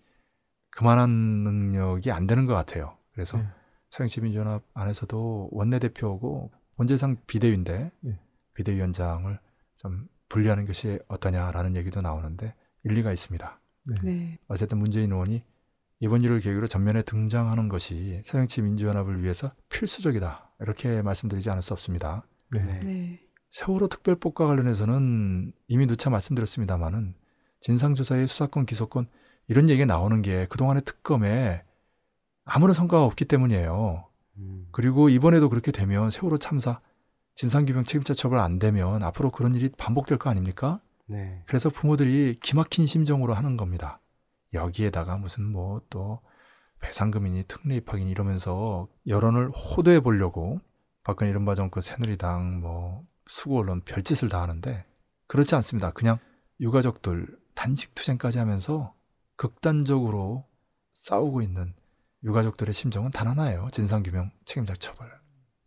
그만한 능력이 안 되는 것 같아요. 그래서 네. 새정치민주연합 안에서도 원내대표고 원재상 비대위인데 예. 비대위원장을 좀 분리하는 것이 어떠냐라는 얘기도 나오는데 일리가 있습니다. 네. 네. 어쨌든 문재인 의원이 이번 일을 계기로 전면에 등장하는 것이 새정치 민주연합을 위해서 필수적이다 이렇게 말씀드리지 않을 수 없습니다. 네. 네. 네. 세월호 특별법과 관련해서는 이미 누차 말씀드렸습니다마는 진상조사의 수사권, 기소권 이런 얘기가 나오는 게 그동안의 특검에 아무런 성과가 없기 때문이에요. 음. 그리고 이번에도 그렇게 되면 세월호 참사 진상규명 책임자 처벌 안 되면 앞으로 그런 일이 반복될 거 아닙니까? 네. 그래서 부모들이 기막힌 심정으로 하는 겁니다. 여기에다가 무슨 뭐 또 배상금이니 특례 입학이니 이러면서 여론을 호도해 보려고 박근혜 이른바 정권 새누리당 뭐 수구 언론 별짓을 다 하는데 그렇지 않습니다. 그냥 유가족들 단식 투쟁까지 하면서 극단적으로 싸우고 있는 유가족들의 심정은 단 하나예요. 진상규명 책임자 처벌.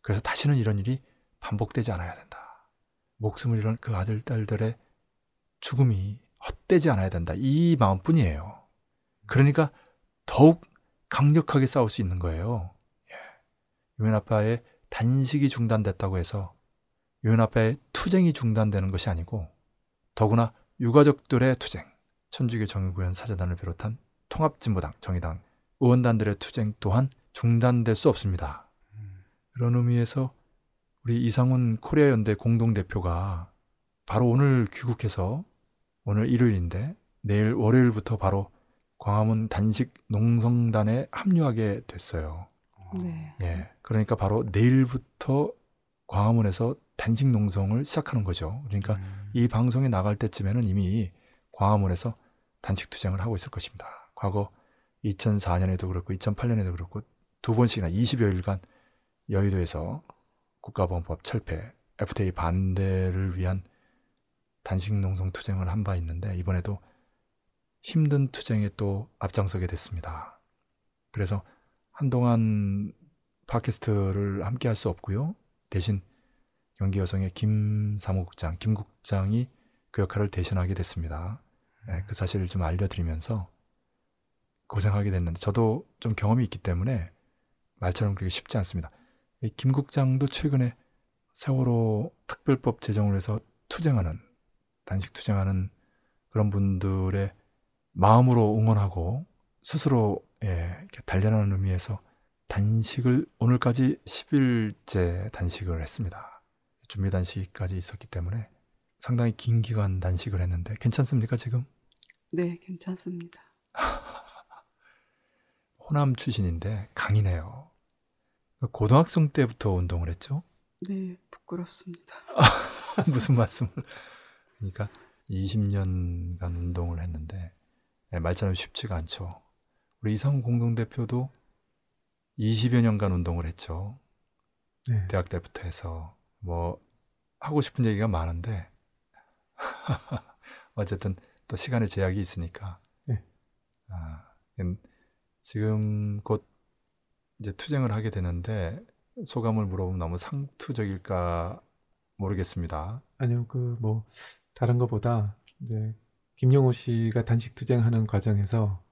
그래서 다시는 이런 일이 반복되지 않아야 된다. 목숨을 잃은 그 아들, 딸들의 죽음이 헛되지 않아야 된다. 이 마음뿐이에요. 그러니까 더욱 강력하게 싸울 수 있는 거예요. 예. 유엔 아빠의 단식이 중단됐다고 해서 유엔 아빠의 투쟁이 중단되는 것이 아니고 더구나 유가족들의 투쟁, 천주교 정의구현 사재단을 비롯한 통합진보당, 정의당 의원단들의 투쟁 또한 중단될 수 없습니다. 그런 의미에서 우리 이상훈 코리아 연대 공동 대표가 바로 오늘 귀국해서 오늘 일요일인데 내일 월요일부터 바로 광화문 단식 농성단에 합류하게 됐어요. 네. 예. 그러니까 바로 내일부터 광화문에서 단식 농성을 시작하는 거죠. 그러니까 음. 이 방송이 나갈 때쯤에는 이미 광화문에서 단식 투쟁을 하고 있을 것입니다. 과거 2004년에도 그렇고 2008년에도 그렇고 두 번씩이나 20여일간 여의도에서 국가보안법 철폐, FTA 반대를 위한 단식 농성 투쟁을 한 바 있는데 이번에도 힘든 투쟁에 또 앞장서게 됐습니다. 그래서 한동안 팟캐스트를 함께 할 수 없고요. 대신 경기 여성의 김 사무국장, 김 국장이 그 역할을 대신하게 됐습니다. 네, 그 사실을 좀 알려드리면서 고생하게 됐는데 저도 좀 경험이 있기 때문에 말처럼 그렇게 쉽지 않습니다. 이김 국장도 최근에 세월호 특별법 제정을 해서 투쟁하는 단식 투쟁하는 그런 분들의 마음으로 응원하고 스스로 예, 단련하는 의미에서 단식을 오늘까지 10일째 단식을 했습니다. 준비 단식까지 있었기 때문에 상당히 긴 기간 단식을 했는데 괜찮습니까 지금? 네, 괜찮습니다. 호남 출신인데 강이네요. 고등학생 때부터 운동을 했죠? 네, 부끄럽습니다. 무슨 말씀을? 그러니까 20년간 운동을 했는데 예, 말처럼 쉽지가 않죠. 우리 이상훈 공동대표도 20여 년간 운동을 했죠. 네. 대학 때부터 해서 뭐 하고 싶은 얘기가 많은데 어쨌든 또 시간의 제약이 있으니까 네. 아, 음, 지금 곧 이제 투쟁을 하게 되는데 소감을 물어보면 너무 상투적일까 모르겠습니다. 아니요, 그 뭐 다른 것보다 이제 김용호 씨가 단식 투쟁하는 과정에서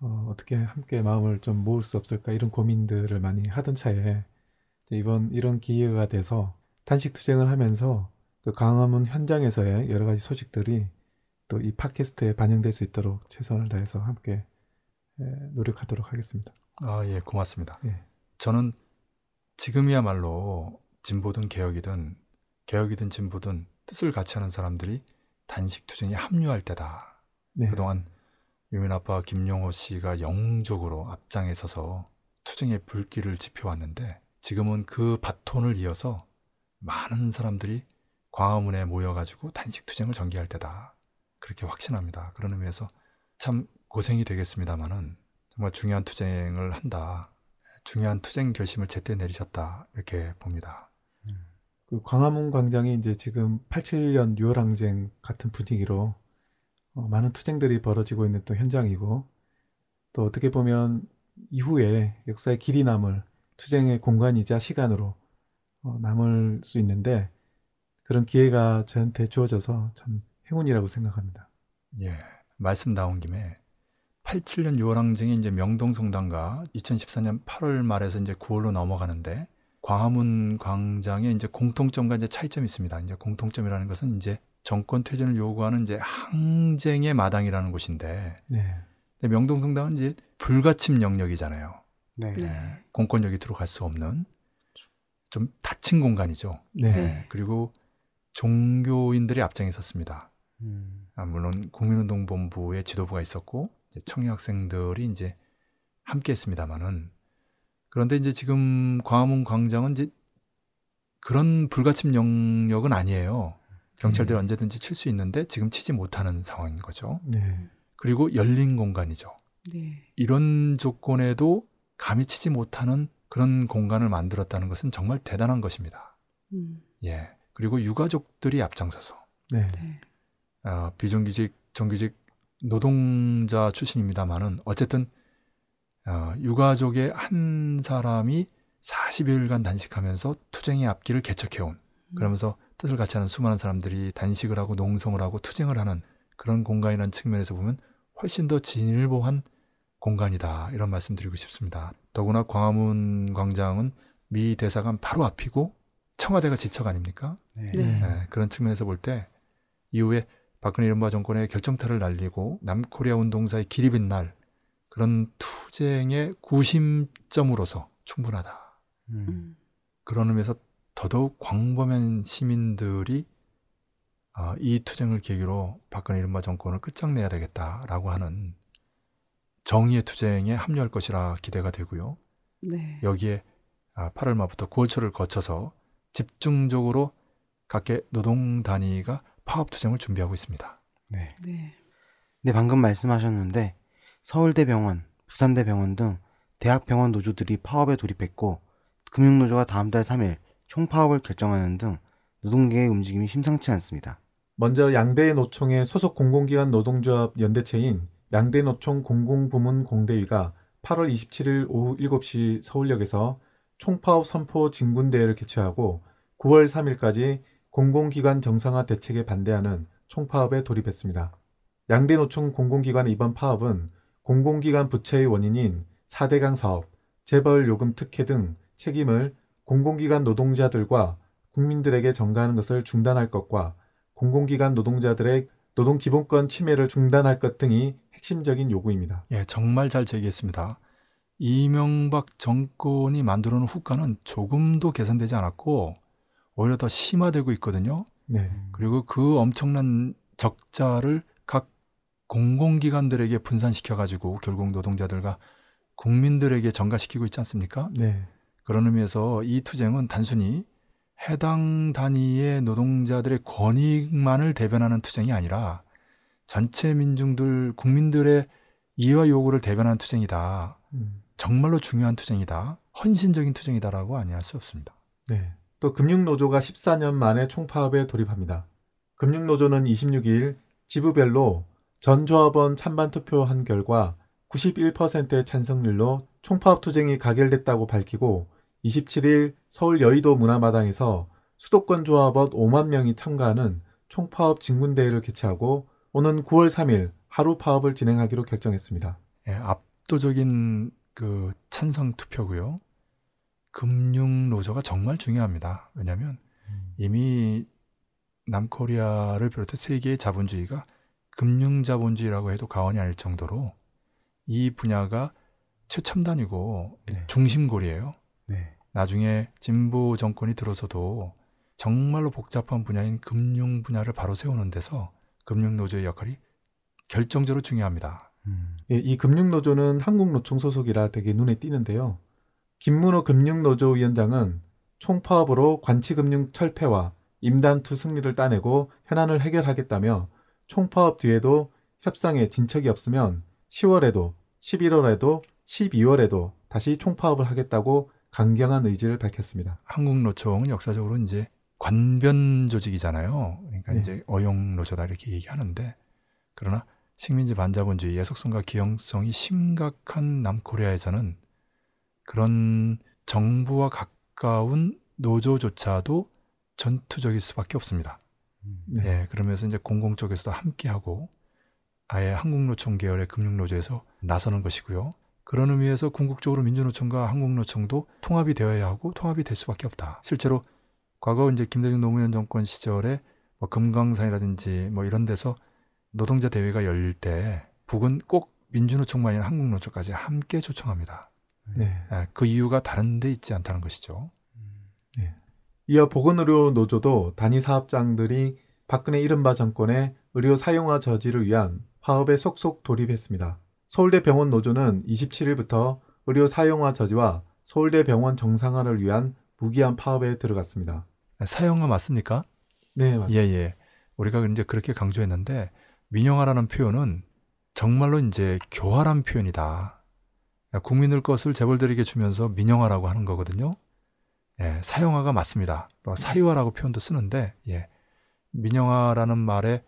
어, 어떻게 함께 마음을 좀 모을 수 없을까 이런 고민들을 많이 하던 차에 이번 이런 기회가 돼서 단식 투쟁을 하면서 그 광화문 현장에서의 여러 가지 소식들이 또 이 팟캐스트에 반영될 수 있도록 최선을 다해서 함께 에, 노력하도록 하겠습니다. 아, 예, 고맙습니다. 예. 저는 지금이야말로 진보든 개혁이든 개혁이든 진보든 뜻을 같이 하는 사람들이 단식 투쟁에 합류할 때다. 네. 그동안 유민 아빠 김용호 씨가 영웅적으로 앞장에 서서 투쟁의 불길을 지펴왔는데 지금은 그 바톤을 이어서 많은 사람들이 광화문에 모여가지고 단식 투쟁을 전개할 때다. 그렇게 확신합니다. 그런 의미에서 참 고생이 되겠습니다만은 정말 중요한 투쟁을 한다. 중요한 투쟁 결심을 제때 내리셨다. 이렇게 봅니다. 그 광화문 광장이 이제 지금 87년 6월 항쟁 같은 분위기로 어, 많은 투쟁들이 벌어지고 있는 또 현장이고 또 어떻게 보면 이후에 역사의 길이 남을 투쟁의 공간이자 시간으로 어, 남을 수 있는데 그런 기회가 저한테 주어져서 참 행운이라고 생각합니다. 예, 말씀 나온 김에 87년 6월 항쟁이 이제 명동 성당과 2014년 8월 말에서 이제 9월로 넘어가는데 광화문 광장에 이제 공통점과 이제 차이점이 있습니다. 이제 공통점이라는 것은 이제 정권 퇴진을 요구하는 이제 항쟁의 마당이라는 곳인데 네. 명동성당은 이제 불가침 영역이잖아요. 네. 네. 예, 공권력이 들어갈 수 없는 좀 닫힌 공간이죠. 네. 네. 그리고 종교인들이 앞장에 섰습니다. 음. 아, 물론 국민운동본부의 지도부가 있었고 이제 청년학생들이 이제 함께 했습니다마는 그런데 이제 지금 광화문 광장은 이제 그런 불가침 영역은 아니에요. 경찰들이 음. 언제든지 칠 수 있는데 지금 치지 못하는 상황인 거죠. 네. 그리고 열린 공간이죠. 네. 이런 조건에도 감히 치지 못하는 그런 공간을 만들었다는 것은 정말 대단한 것입니다. 음. 예. 그리고 유가족들이 앞장서서 네. 네. 어, 비정규직, 정규직 노동자 출신입니다만은 어쨌든 어, 유가족의 한 사람이 40여일간 단식하면서 투쟁의 앞길을 개척해온 그러면서 뜻을 같이 하는 수많은 사람들이 단식을 하고 농성을 하고 투쟁을 하는 그런 공간이라는 측면에서 보면 훨씬 더 진일보한 공간이다 이런 말씀드리고 싶습니다. 더구나 광화문 광장은 미 대사관 바로 앞이고 청와대가 지척 아닙니까? 네. 네. 예, 그런 측면에서 볼 때 이후에 박근혜 이른바 정권의 결정타를 날리고 남코리아 운동사의 기립인 날 그런 투쟁의 구심점으로서 충분하다. 음. 음. 그런 의미에서 더더욱 광범위한 시민들이 아, 이 투쟁을 계기로 박근혜 이른바 정권을 끝장내야 되겠다라고 하는 정의의 투쟁에 합류할 것이라 기대가 되고요. 네. 여기에 아, 8월 말부터 9월초를 거쳐서 집중적으로 각계 노동 단위가 파업 투쟁을 준비하고 있습니다. 네. 네. 네, 방금 말씀하셨는데 서울대병원, 부산대병원 등 대학병원 노조들이 파업에 돌입했고 금융노조가 다음 달 3일 총파업을 결정하는 등 노동계의 움직임이 심상치 않습니다. 먼저 양대 노총의 소속 공공기관 노동조합 연대체인 양대 노총 공공부문 공대위가 8월 27일 오후 7시 서울역에서 총파업 선포 진군대회를 개최하고 9월 3일까지 공공기관 정상화 대책에 반대하는 총파업에 돌입했습니다. 양대 노총 공공기관의 이번 파업은 공공기관 부채의 원인인 4대강 사업, 재벌 요금 특혜 등 책임을 공공기관 노동자들과 국민들에게 전가하는 것을 중단할 것과 공공기관 노동자들의 노동 기본권 침해를 중단할 것 등이 핵심적인 요구입니다. 예, 정말 잘 제기했습니다. 이명박 정권이 만들어 놓은 후과는 조금도 개선되지 않았고 오히려 더 심화되고 있거든요. 네. 그리고 그 엄청난 적자를 각 공공기관들에게 분산시켜 가지고 결국 노동자들과 국민들에게 전가시키고 있지 않습니까? 네. 그런 의미에서 이 투쟁은 단순히 해당 단위의 노동자들의 권익만을 대변하는 투쟁이 아니라 전체 민중들 국민들의 이해와 요구를 대변하는 투쟁이다. 음, 정말로 중요한 투쟁이다. 헌신적인 투쟁이다라고 아니할 수 없습니다. 네. 또 금융노조가 14년 만에 총파업에 돌입합니다. 금융노조는 26일 지부별로 전 조합원 찬반 투표한 결과 91%의 찬성률로 총파업 투쟁이 가결됐다고 밝히고 27일 서울 여의도 문화마당에서 수도권 조합원 5만 명이 참가하는 총파업 진군대회를 개최하고 오는 9월 3일 하루 파업을 진행하기로 결정했습니다. 예, 압도적인 그 찬성 투표고요. 금융 노조가 정말 중요합니다. 왜냐하면 이미 남코리아를 비롯해 세계의 자본주의가 금융 자본주의라고 해도 과언이 아닐 정도로 이 분야가 최첨단이고 네. 중심골이에요. 네. 나중에 진보 정권이 들어서도 정말로 복잡한 분야인 금융 분야를 바로 세우는 데서 금융 노조의 역할이 결정적으로 중요합니다. 음. 예, 이 금융노조는 한국노총 소속이라 되게 눈에 띄는데요. 김문호 금융노조 위원장은 총파업으로 관치금융 철폐와 임단투 승리를 따내고 현안을 해결하겠다며 총파업 뒤에도 협상에 진척이 없으면 10월에도 11월에도 12월에도 다시 총파업을 하겠다고 강경한 의지를 밝혔습니다. 한국노총은 역사적으로 이제 관변 조직이잖아요. 그러니까 네. 이제 어용 노조다 이렇게 얘기하는데 그러나 식민지 반자본주의 예속성과 기형성이 심각한 남코리아에서는 그런 정부와 가까운 노조조차도 전투적일 수밖에 없습니다. 음. 네. 예, 그러면서 이제 공공 쪽에서도 함께하고 아예 한국노총 계열의 금융노조에서 나서는 것이고요. 그런 의미에서 궁극적으로 민주노총과 한국노총도 통합이 되어야 하고 통합이 될 수밖에 없다. 실제로 과거 이제 김대중 노무현 정권 시절에 뭐 금강산이라든지 뭐 이런 데서 노동자 대회가 열릴 때 북은 꼭 민주노총만이 아니라 한국노총까지 함께 초청합니다. 네. 예, 그 이유가 다른 데 있지 않다는 것이죠. 이어 보건의료 노조도 단위 사업장들이 박근혜 이른바 정권의 의료 사용화 저지를 위한 파업에 속속 돌입했습니다. 서울대 병원 노조는 27일부터 의료 사용화 저지와 서울대 병원 정상화를 위한 무기한 파업에 들어갔습니다. 사용화 맞습니까? 네, 맞습니다. 예, 예. 우리가 이제 그렇게 강조했는데 민영화라는 표현은 정말로 이제 교활한 표현이다. 국민들 것을 재벌들에게 주면서 민영화라고 하는 거거든요. 예, 사용화가 맞습니다. 뭐 사유화라고 표현도 쓰는데 예, 민영화라는 말에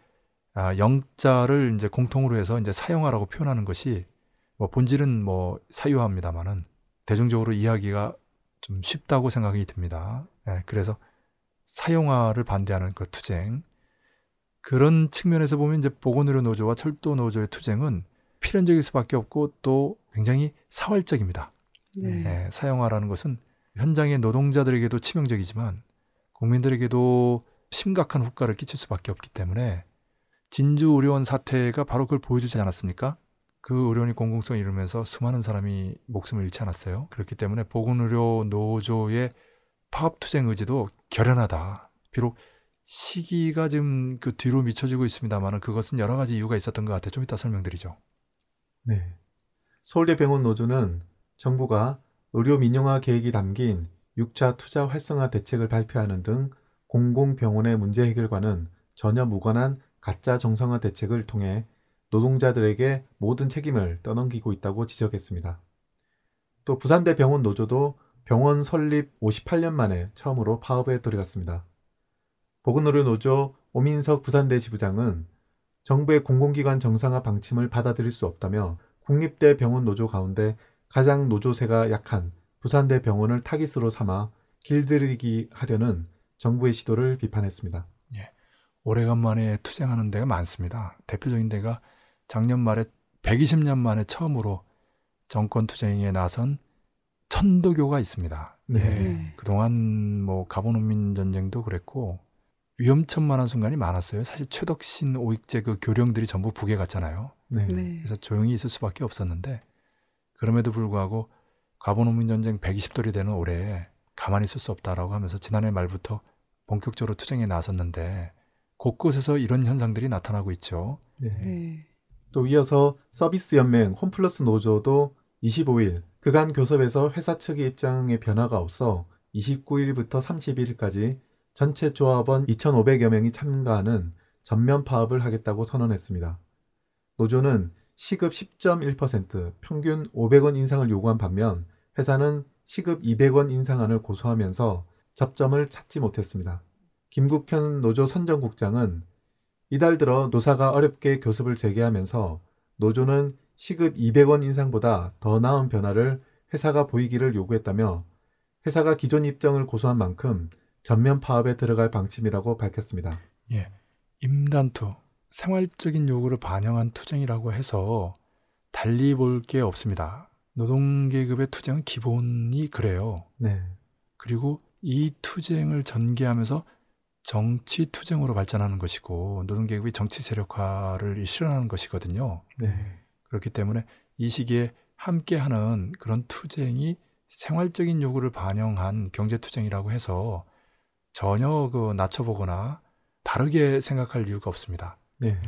아, 영자를 이제 공통으로 해서 이제 사용하라고 표현하는 것이 뭐 본질은 뭐 사유합니다만은 대중적으로 이해하기가 좀 쉽다고 생각이 듭니다. 예, 그래서 사용화를 반대하는 그 투쟁 그런 측면에서 보면 이제 보건의료 노조와 철도 노조의 투쟁은 필연적일 수밖에 없고 또 굉장히 사활적입니다. 네. 예, 사용화라는 것은 현장의 노동자들에게도 치명적이지만 국민들에게도 심각한 후과를 끼칠 수밖에 없기 때문에 진주 의료원 사태가 바로 그걸 보여주지 않았습니까? 그 의료원이 공공성을 잃으면서 수많은 사람이 목숨을 잃지 않았어요. 그렇기 때문에 보건의료 노조의 파업투쟁 의지도 결연하다. 비록 시기가 지금 그 뒤로 미쳐지고 있습니다만 그것은 여러 가지 이유가 있었던 것 같아요. 좀 이따 설명드리죠. 네. 서울대병원 노조는 정부가 의료 민영화 계획이 담긴 6차 투자 활성화 대책을 발표하는 등 공공병원의 문제 해결과는 전혀 무관한 가짜 정상화 대책을 통해 노동자들에게 모든 책임을 떠넘기고 있다고 지적했습니다. 또 부산대 병원 노조도 병원 설립 58년 만에 처음으로 파업에 들어갔습니다. 보건의료 노조 오민석 부산대 지부장은 정부의 공공기관 정상화 방침을 받아들일 수 없다며 국립대 병원 노조 가운데 가장 노조세가 약한 부산대 병원을 타깃으로 삼아 길들이기 하려는 정부의 시도를 비판했습니다. 오래간만에 투쟁하는 데가 많습니다. 대표적인 데가 작년 말에 120년 만에 처음으로 정권 투쟁에 나선 천도교가 있습니다. 네. 예. 네. 그동안 뭐 가보농민 전쟁도 그랬고 위험천만한 순간이 많았어요. 사실 최덕신 오익재 그 교령들이 전부 북에 갔잖아요. 네. 네. 그래서 조용히 있을 수밖에 없었는데 그럼에도 불구하고 가보농민 전쟁 120돌이 되는 올해 가만히 있을 수 없다라고 하면서 지난해 말부터 본격적으로 투쟁에 나섰는데 곳곳에서 이런 현상들이 나타나고 있죠. 네. 네. 또 이어서 서비스 연맹 홈플러스 노조도 25일 그간 교섭에서 회사 측의 입장에 변화가 없어 29일부터 31일까지 전체 조합원 2,500여 명이 참가하는 전면 파업을 하겠다고 선언했습니다. 노조는 시급 10.1% 평균 500원 인상을 요구한 반면 회사는 시급 200원 인상안을 고수하면서 접점을 찾지 못했습니다. 김국현 노조 선정국장은 이달 들어 노사가 어렵게 교섭을 재개하면서 노조는 시급 200원 인상보다 더 나은 변화를 회사가 보이기를 요구했다며 회사가 기존 입장을 고수한 만큼 전면 파업에 들어갈 방침이라고 밝혔습니다. 예. 임단투, 생활적인 요구를 반영한 투쟁이라고 해서 달리 볼 게 없습니다. 노동계급의 투쟁은 기본이 그래요. 네. 그리고 이 투쟁을 전개하면서 정치 투쟁으로 발전하는 것이고 노동계급이 정치 세력화를 실현하는 것이거든요. 네. 그렇기 때문에 이 시기에 함께하는 그런 투쟁이 생활적인 요구를 반영한 경제 투쟁이라고 해서 전혀 그 낮춰보거나 다르게 생각할 이유가 없습니다. 네.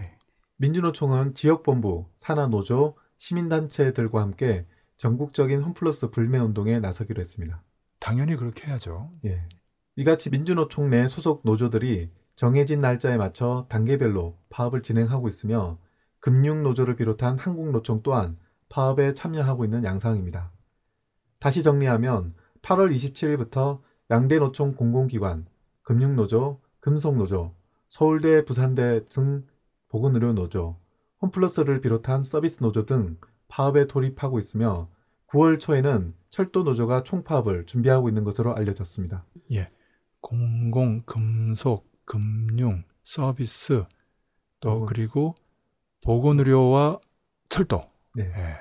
민주노총은 지역본부, 산하노조, 시민단체들과 함께 전국적인 홈플러스 불매운동에 나서기로 했습니다. 당연히 그렇게 해야죠. 예. 이같이 민주노총 내 소속 노조들이 정해진 날짜에 맞춰 단계별로 파업을 진행하고 있으며 금융노조를 비롯한 한국노총 또한 파업에 참여하고 있는 양상입니다. 다시 정리하면 8월 27일부터 양대 노총 공공기관, 금융노조, 금속노조, 서울대, 부산대 등 보건의료 노조, 홈플러스를 비롯한 서비스 노조 등 파업에 돌입하고 있으며 9월 초에는 철도 노조가 총파업을 준비하고 있는 것으로 알려졌습니다. 공공, 금속, 금융, 서비스 또 보건. 그리고 보건의료와 철도. 네. 예.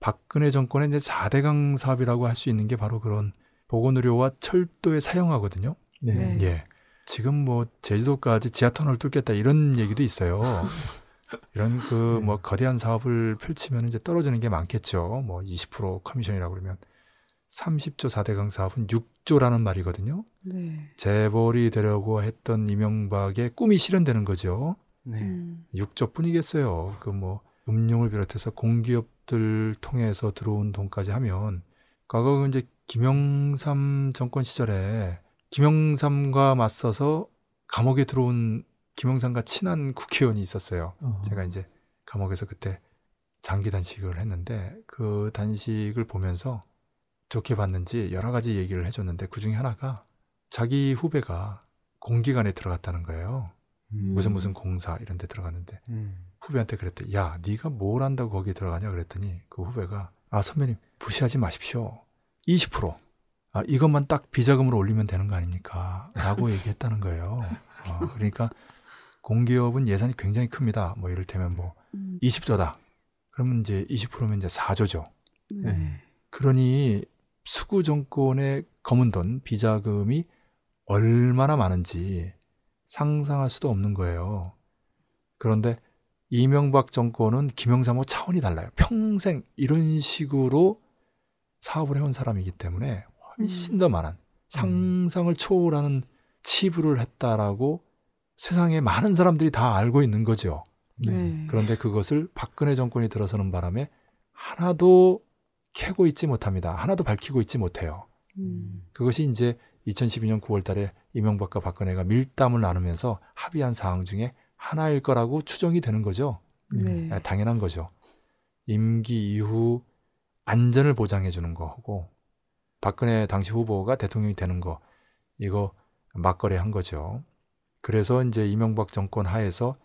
박근혜 정권의 이제 4대강 사업이라고 할 수 있는 게 바로 그런 보건의료와 철도에 사용하거든요. 네. 네. 예. 지금 뭐 제주도까지 지하터널을 뚫겠다 이런 얘기도 있어요. 이런 그 뭐 거대한 사업을 펼치면 이제 떨어지는 게 많겠죠. 뭐 20% 커미션이라고 그러면 30조 4대강 사업은 6조라는 말이거든요. 네. 재벌이 되려고 했던 이명박의 꿈이 실현되는 거죠. 네. 음. 6조뿐이겠어요. 그뭐 금융을 비롯해서 공기업들 통해서 들어온 돈까지 하면 과거 이제 김영삼 정권 시절에 김영삼과 맞서서 감옥에 들어온 김영삼과 친한 국회의원이 있었어요. 어. 제가 이제 감옥에서 그때 장기 단식을 했는데 그 단식을 보면서 좋게 봤는지 여러 가지 얘기를 해줬는데 그 중에 하나가 자기 후배가 공기관에 들어갔다는 거예요. 무슨 무슨 공사 이런 데 들어갔는데 후배한테 그랬대. 야, 네가 뭘 한다고 거기에 들어가냐 그랬더니 그 후배가 아, 선배님 무시하지 마십시오. 20%. 아, 이것만 딱 비자금으로 올리면 되는 거 아닙니까? 라고 얘기했다는 거예요. 어, 그러니까 공기업은 예산이 굉장히 큽니다. 뭐 이를테면 뭐 음, 20조다. 그러면 이제 20%면 이제 4조죠. 네. 그러니 수구 정권의 검은 돈, 비자금이 얼마나 많은지 상상할 수도 없는 거예요. 그런데 이명박 정권은 김영삼하고 차원이 달라요. 평생 이런 식으로 사업을 해온 사람이기 때문에 훨씬 더 많은 상상을 초월하는 치부를 했다라고 세상에 많은 사람들이 다 알고 있는 거죠. 네. 그런데 그것을 박근혜 정권이 들어서는 바람에 하나도 캐고 있지 못합니다. 하나도 밝히고 있지 못해요. 음, 그것이 이제 2012년 9월 달에 이명박과 박근혜가 밀담을 나누면서 합의한 사항 중에 하나일 거라고 추정이 되는 거죠. 네. 아, 당연한 거죠. 임기 이후 안전을 보장해 주는 거고 박근혜 당시 후보가 대통령이 되는 거 이거 막거래 한 거죠. 그래서 이제 이명박 정권 하에서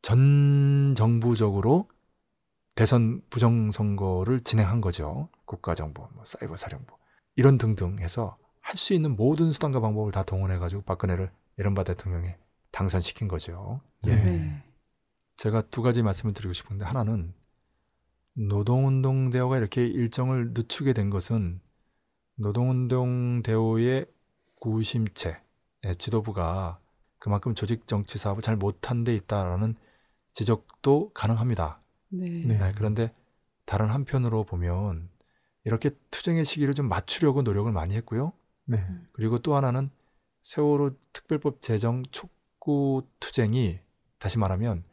전 정부적으로 대선 부정선거를 진행한 거죠. 국가정보, 뭐 사이버 사령부 이런 등등 해서 할 수 있는 모든 수단과 방법을 다 동원해 가지고 박근혜를 이른바 대통령에 당선시킨 거죠. 예. 네. 제가 두 가지 말씀을 드리고 싶은데 하나는 노동운동 대오가 이렇게 일정을 늦추게 된 것은 노동운동 대오의 구심체 예, 지도부가 그만큼 조직 정치 사업을 잘 못한 데 있다라는 지적도 가능합니다. 네. 네. 네, 그런데 다른 한편으로 보면 이렇게 투쟁의 시기를 좀 맞추려고 노력을 많이 했고요. 네. 그리고 또 하나는 세월호 특별법 제정 촉구 투쟁이 다시 말하면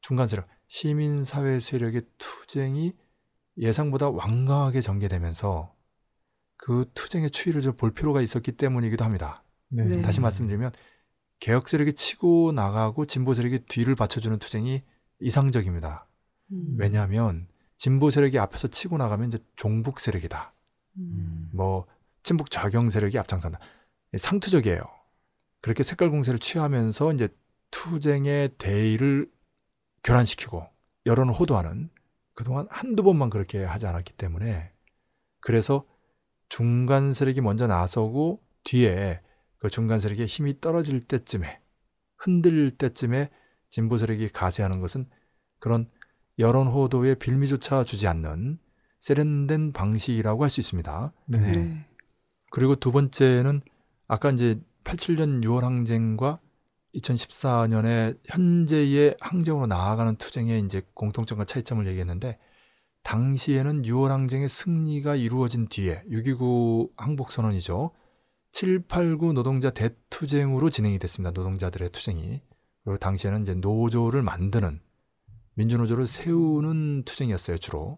중간 세력 시민 사회 세력의 투쟁이 예상보다 완강하게 전개되면서 그 투쟁의 추이를 좀 볼 필요가 있었기 때문이기도 합니다. 네. 네. 다시 말씀드리면 개혁 세력이 치고 나가고 진보 세력이 뒤를 받쳐주는 투쟁이 이상적입니다. 음, 왜냐하면 진보 세력이 앞에서 치고 나가면 이제 종북 세력이다. 음, 뭐 친북 좌경 세력이 앞장선다. 상투적이에요. 그렇게 색깔 공세를 취하면서 이제 투쟁의 대의를 교란시키고 여론을 호도하는 그동안 한두 번만 그렇게 하지 않았기 때문에 그래서 중간 세력이 먼저 나서고 뒤에 그 중간 세력의 힘이 떨어질 때쯤에 흔들릴 때쯤에 진보 세력이 가세하는 것은 그런 여론 호도에 빌미조차 주지 않는 세련된 방식이라고 할 수 있습니다. 네. 네. 그리고 두 번째는 아까 이제 87년 6월 항쟁과 2014년에 현재의 항쟁으로 나아가는 투쟁의 이제 공통점과 차이점을 얘기했는데 당시에는 6월 항쟁의 승리가 이루어진 뒤에 6.29 항복 선언이죠. 789 노동자 대투쟁으로 진행이 됐습니다. 노동자들의 투쟁이. 그리고 당시에는 이제 노조를 만드는 민주노조를 세우는 투쟁이었어요, 주로.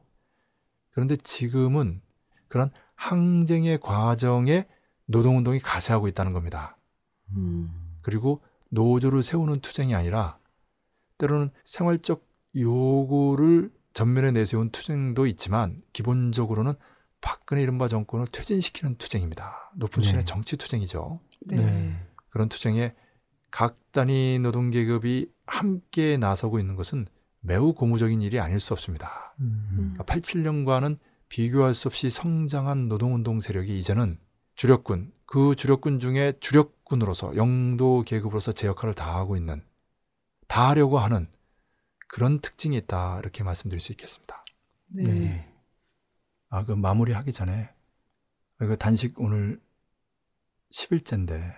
그런데 지금은 그런 항쟁의 과정에 노동운동이 가세하고 있다는 겁니다. 음, 그리고 노조를 세우는 투쟁이 아니라 때로는 생활적 요구를 전면에 내세운 투쟁도 있지만 기본적으로는 박근혜 이른바 정권을 퇴진시키는 투쟁입니다. 높은 수준의 네. 정치 투쟁이죠. 네. 네. 그런 투쟁에 각 단위 노동 계급이 함께 나서고 있는 것은 매우 고무적인 일이 아닐 수 없습니다. 음. 87년과는 비교할 수 없이 성장한 노동운동 세력이 이제는 주력군, 그 주력군 중에 주력군으로서 영도 계급으로서 제 역할을 다하고 있는, 다하려고 하는 그런 특징이 있다. 이렇게 말씀드릴 수 있겠습니다. 네. 아, 그 마무리하기 전에 그 단식 오늘 10일째인데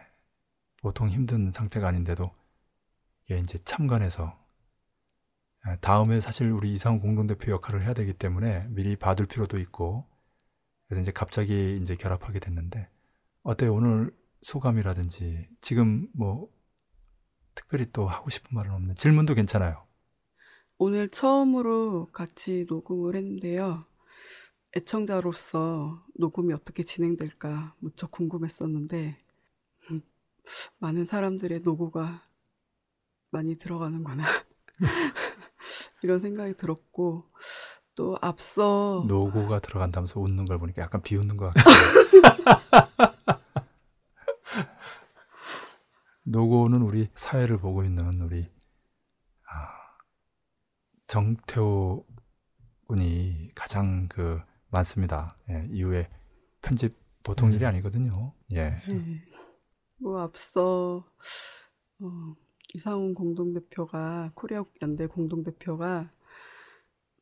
보통 힘든 상태가 아닌데도 이게 이제 참관해서 아, 다음에 사실 우리 이상훈 공동대표 역할을 해야 되기 때문에 미리 봐둘 필요도 있고 그래서 이제 갑자기 이제 결합하게 됐는데 어때요 오늘 소감이라든지 지금 뭐 특별히 또 하고 싶은 말은 없는 질문도 괜찮아요. 오늘 처음으로 같이 녹음을 했는데요. 애청자로서 녹음이 어떻게 진행될까 무척 궁금했었는데, 음, 많은 사람들의 노고가 많이 들어가는구나. 이런 생각이 들었고, 또 앞서, 노고가 들어간다면서 웃는 걸 보니까 약간 비웃는 것 같아요. 노고는 우리 사회를 보고 있는 우리 아, 정태호 군이 가장 그 많습니다. 예, 이후에 편집 보통 음. 일이 아니거든요. 예. 네. 뭐 앞서 어, 이상훈 공동대표가 코리아 연대 공동대표가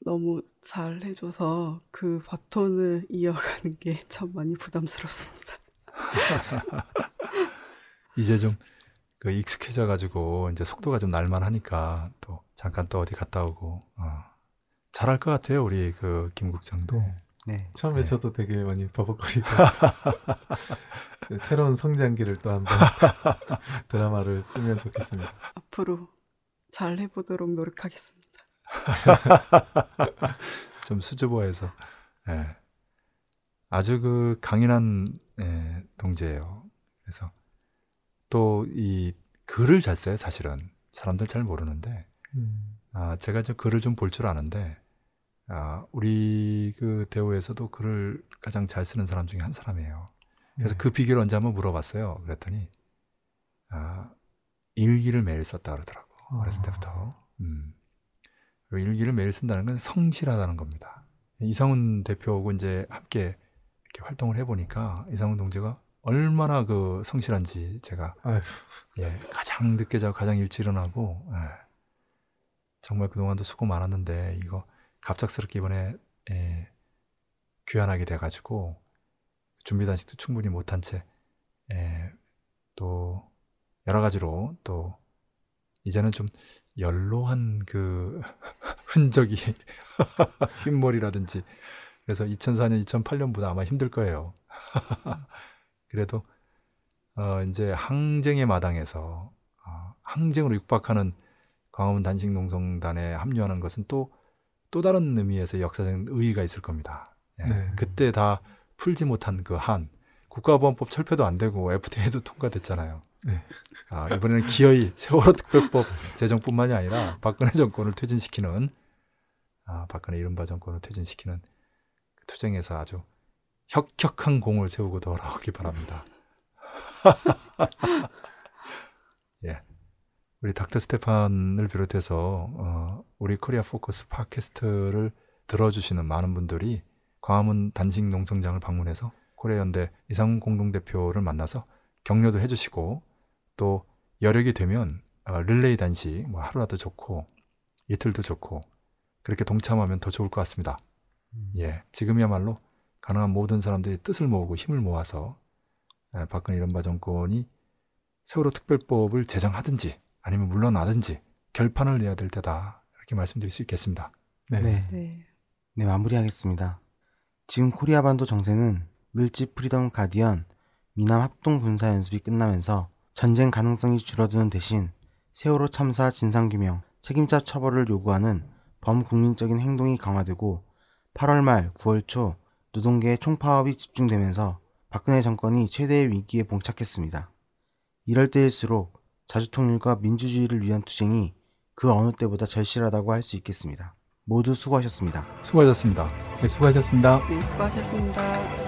너무 잘 해줘서 그 바톤을 이어가는 게 참 많이 부담스럽습니다. 이제 좀 그 익숙해져 가지고 이제 속도가 좀 날만 하니까 또 잠깐 또 어디 갔다 오고 어. 잘할 것 같아요. 우리 그 김 국장도. 네. 네. 처음에 네. 저도 되게 많이 버벅거리고 새로운 성장기를 또 한번 드라마를 쓰면 좋겠습니다. 앞으로 잘 해보도록 노력하겠습니다. 좀 수줍어해서 예. 아주 그 강인한 예, 동지예요. 그래서 또 이 글을 잘 써요. 사실은 사람들 잘 모르는데 음. 아, 제가 저 글을 좀 볼 줄 아는데 아, 우리 그 대우에서도 글을 가장 잘 쓰는 사람 중에 한 사람이에요. 그래서 네. 그 비결을 언제 한번 물어봤어요. 그랬더니 아, 일기를 매일 썼다 그러더라고. 어렸을 아. 때부터. 음. 그리고 일기를 매일 쓴다는 건 성실하다는 겁니다. 이상훈 대표하고 이제 함께 이렇게 활동을 해보니까 이상훈 동지가 얼마나 그 성실한지 제가. 예, 가장 늦게 자고 가장 일찍 일어나고 예, 정말 그동안도 수고 많았는데 이거 갑작스럽게 이번에 예, 귀환하게 돼가지고 준비 단식도 충분히 못한 채 예, 또 여러 가지로 또 이제는 좀 연로한 그 흔적이 흰머리라든지 그래서 2004년, 2008년보다 아마 힘들 거예요. 그래도 어, 이제 항쟁의 마당에서 어, 항쟁으로 육박하는 광화문 단식 농성단에 합류하는 것은 또 또 다른 의미에서 역사적인 의의가 있을 겁니다. 예, 네. 그때 다 풀지 못한 그 한 국가보안법 철폐도 안 되고 FTA도 통과됐잖아요. 네. 아, 이번에는 기어이 세월호 특별법 제정뿐만이 아니라 박근혜 정권을 퇴진시키는 아, 박근혜 이른바 정권을 퇴진시키는 그 투쟁에서 아주 혁혁한 공을 세우고 돌아오기 바랍니다. 예. 우리 닥터 스테판을 비롯해서 어, 우리 코리아 포커스 팟캐스트를 들어주시는 많은 분들이 광화문 단식 농성장을 방문해서 코리아 연대 이상훈 공동대표를 만나서 격려도 해주시고 또 여력이 되면 어, 릴레이 단식 뭐 하루라도 좋고 이틀도 좋고 그렇게 동참하면 더 좋을 것 같습니다. 예, 지금이야말로 가능한 모든 사람들이 뜻을 모으고 힘을 모아서 예, 박근혜 이른바 정권이 세월호 특별법을 제정하든지 아니면 물러나든지 결판을 내야 될 때다 이렇게 말씀드릴 수 있겠습니다. 네. 네. 네. 네, 마무리하겠습니다. 지금 코리아 반도 정세는 을지 프리덤 가디언 미남 합동 군사 연습이 끝나면서 전쟁 가능성이 줄어드는 대신 세월호 참사 진상 규명, 책임자 처벌을 요구하는 범국민적인 행동이 강화되고 8월 말 9월 초 노동계의 총파업이 집중되면서 박근혜 정권이 최대의 위기에 봉착했습니다. 이럴 때일수록 자주통일과 민주주의를 위한 투쟁이 그 어느 때보다 절실하다고 할 수 있겠습니다. 모두 수고하셨습니다. 수고하셨습니다. 네, 수고하셨습니다. 네, 수고하셨습니다.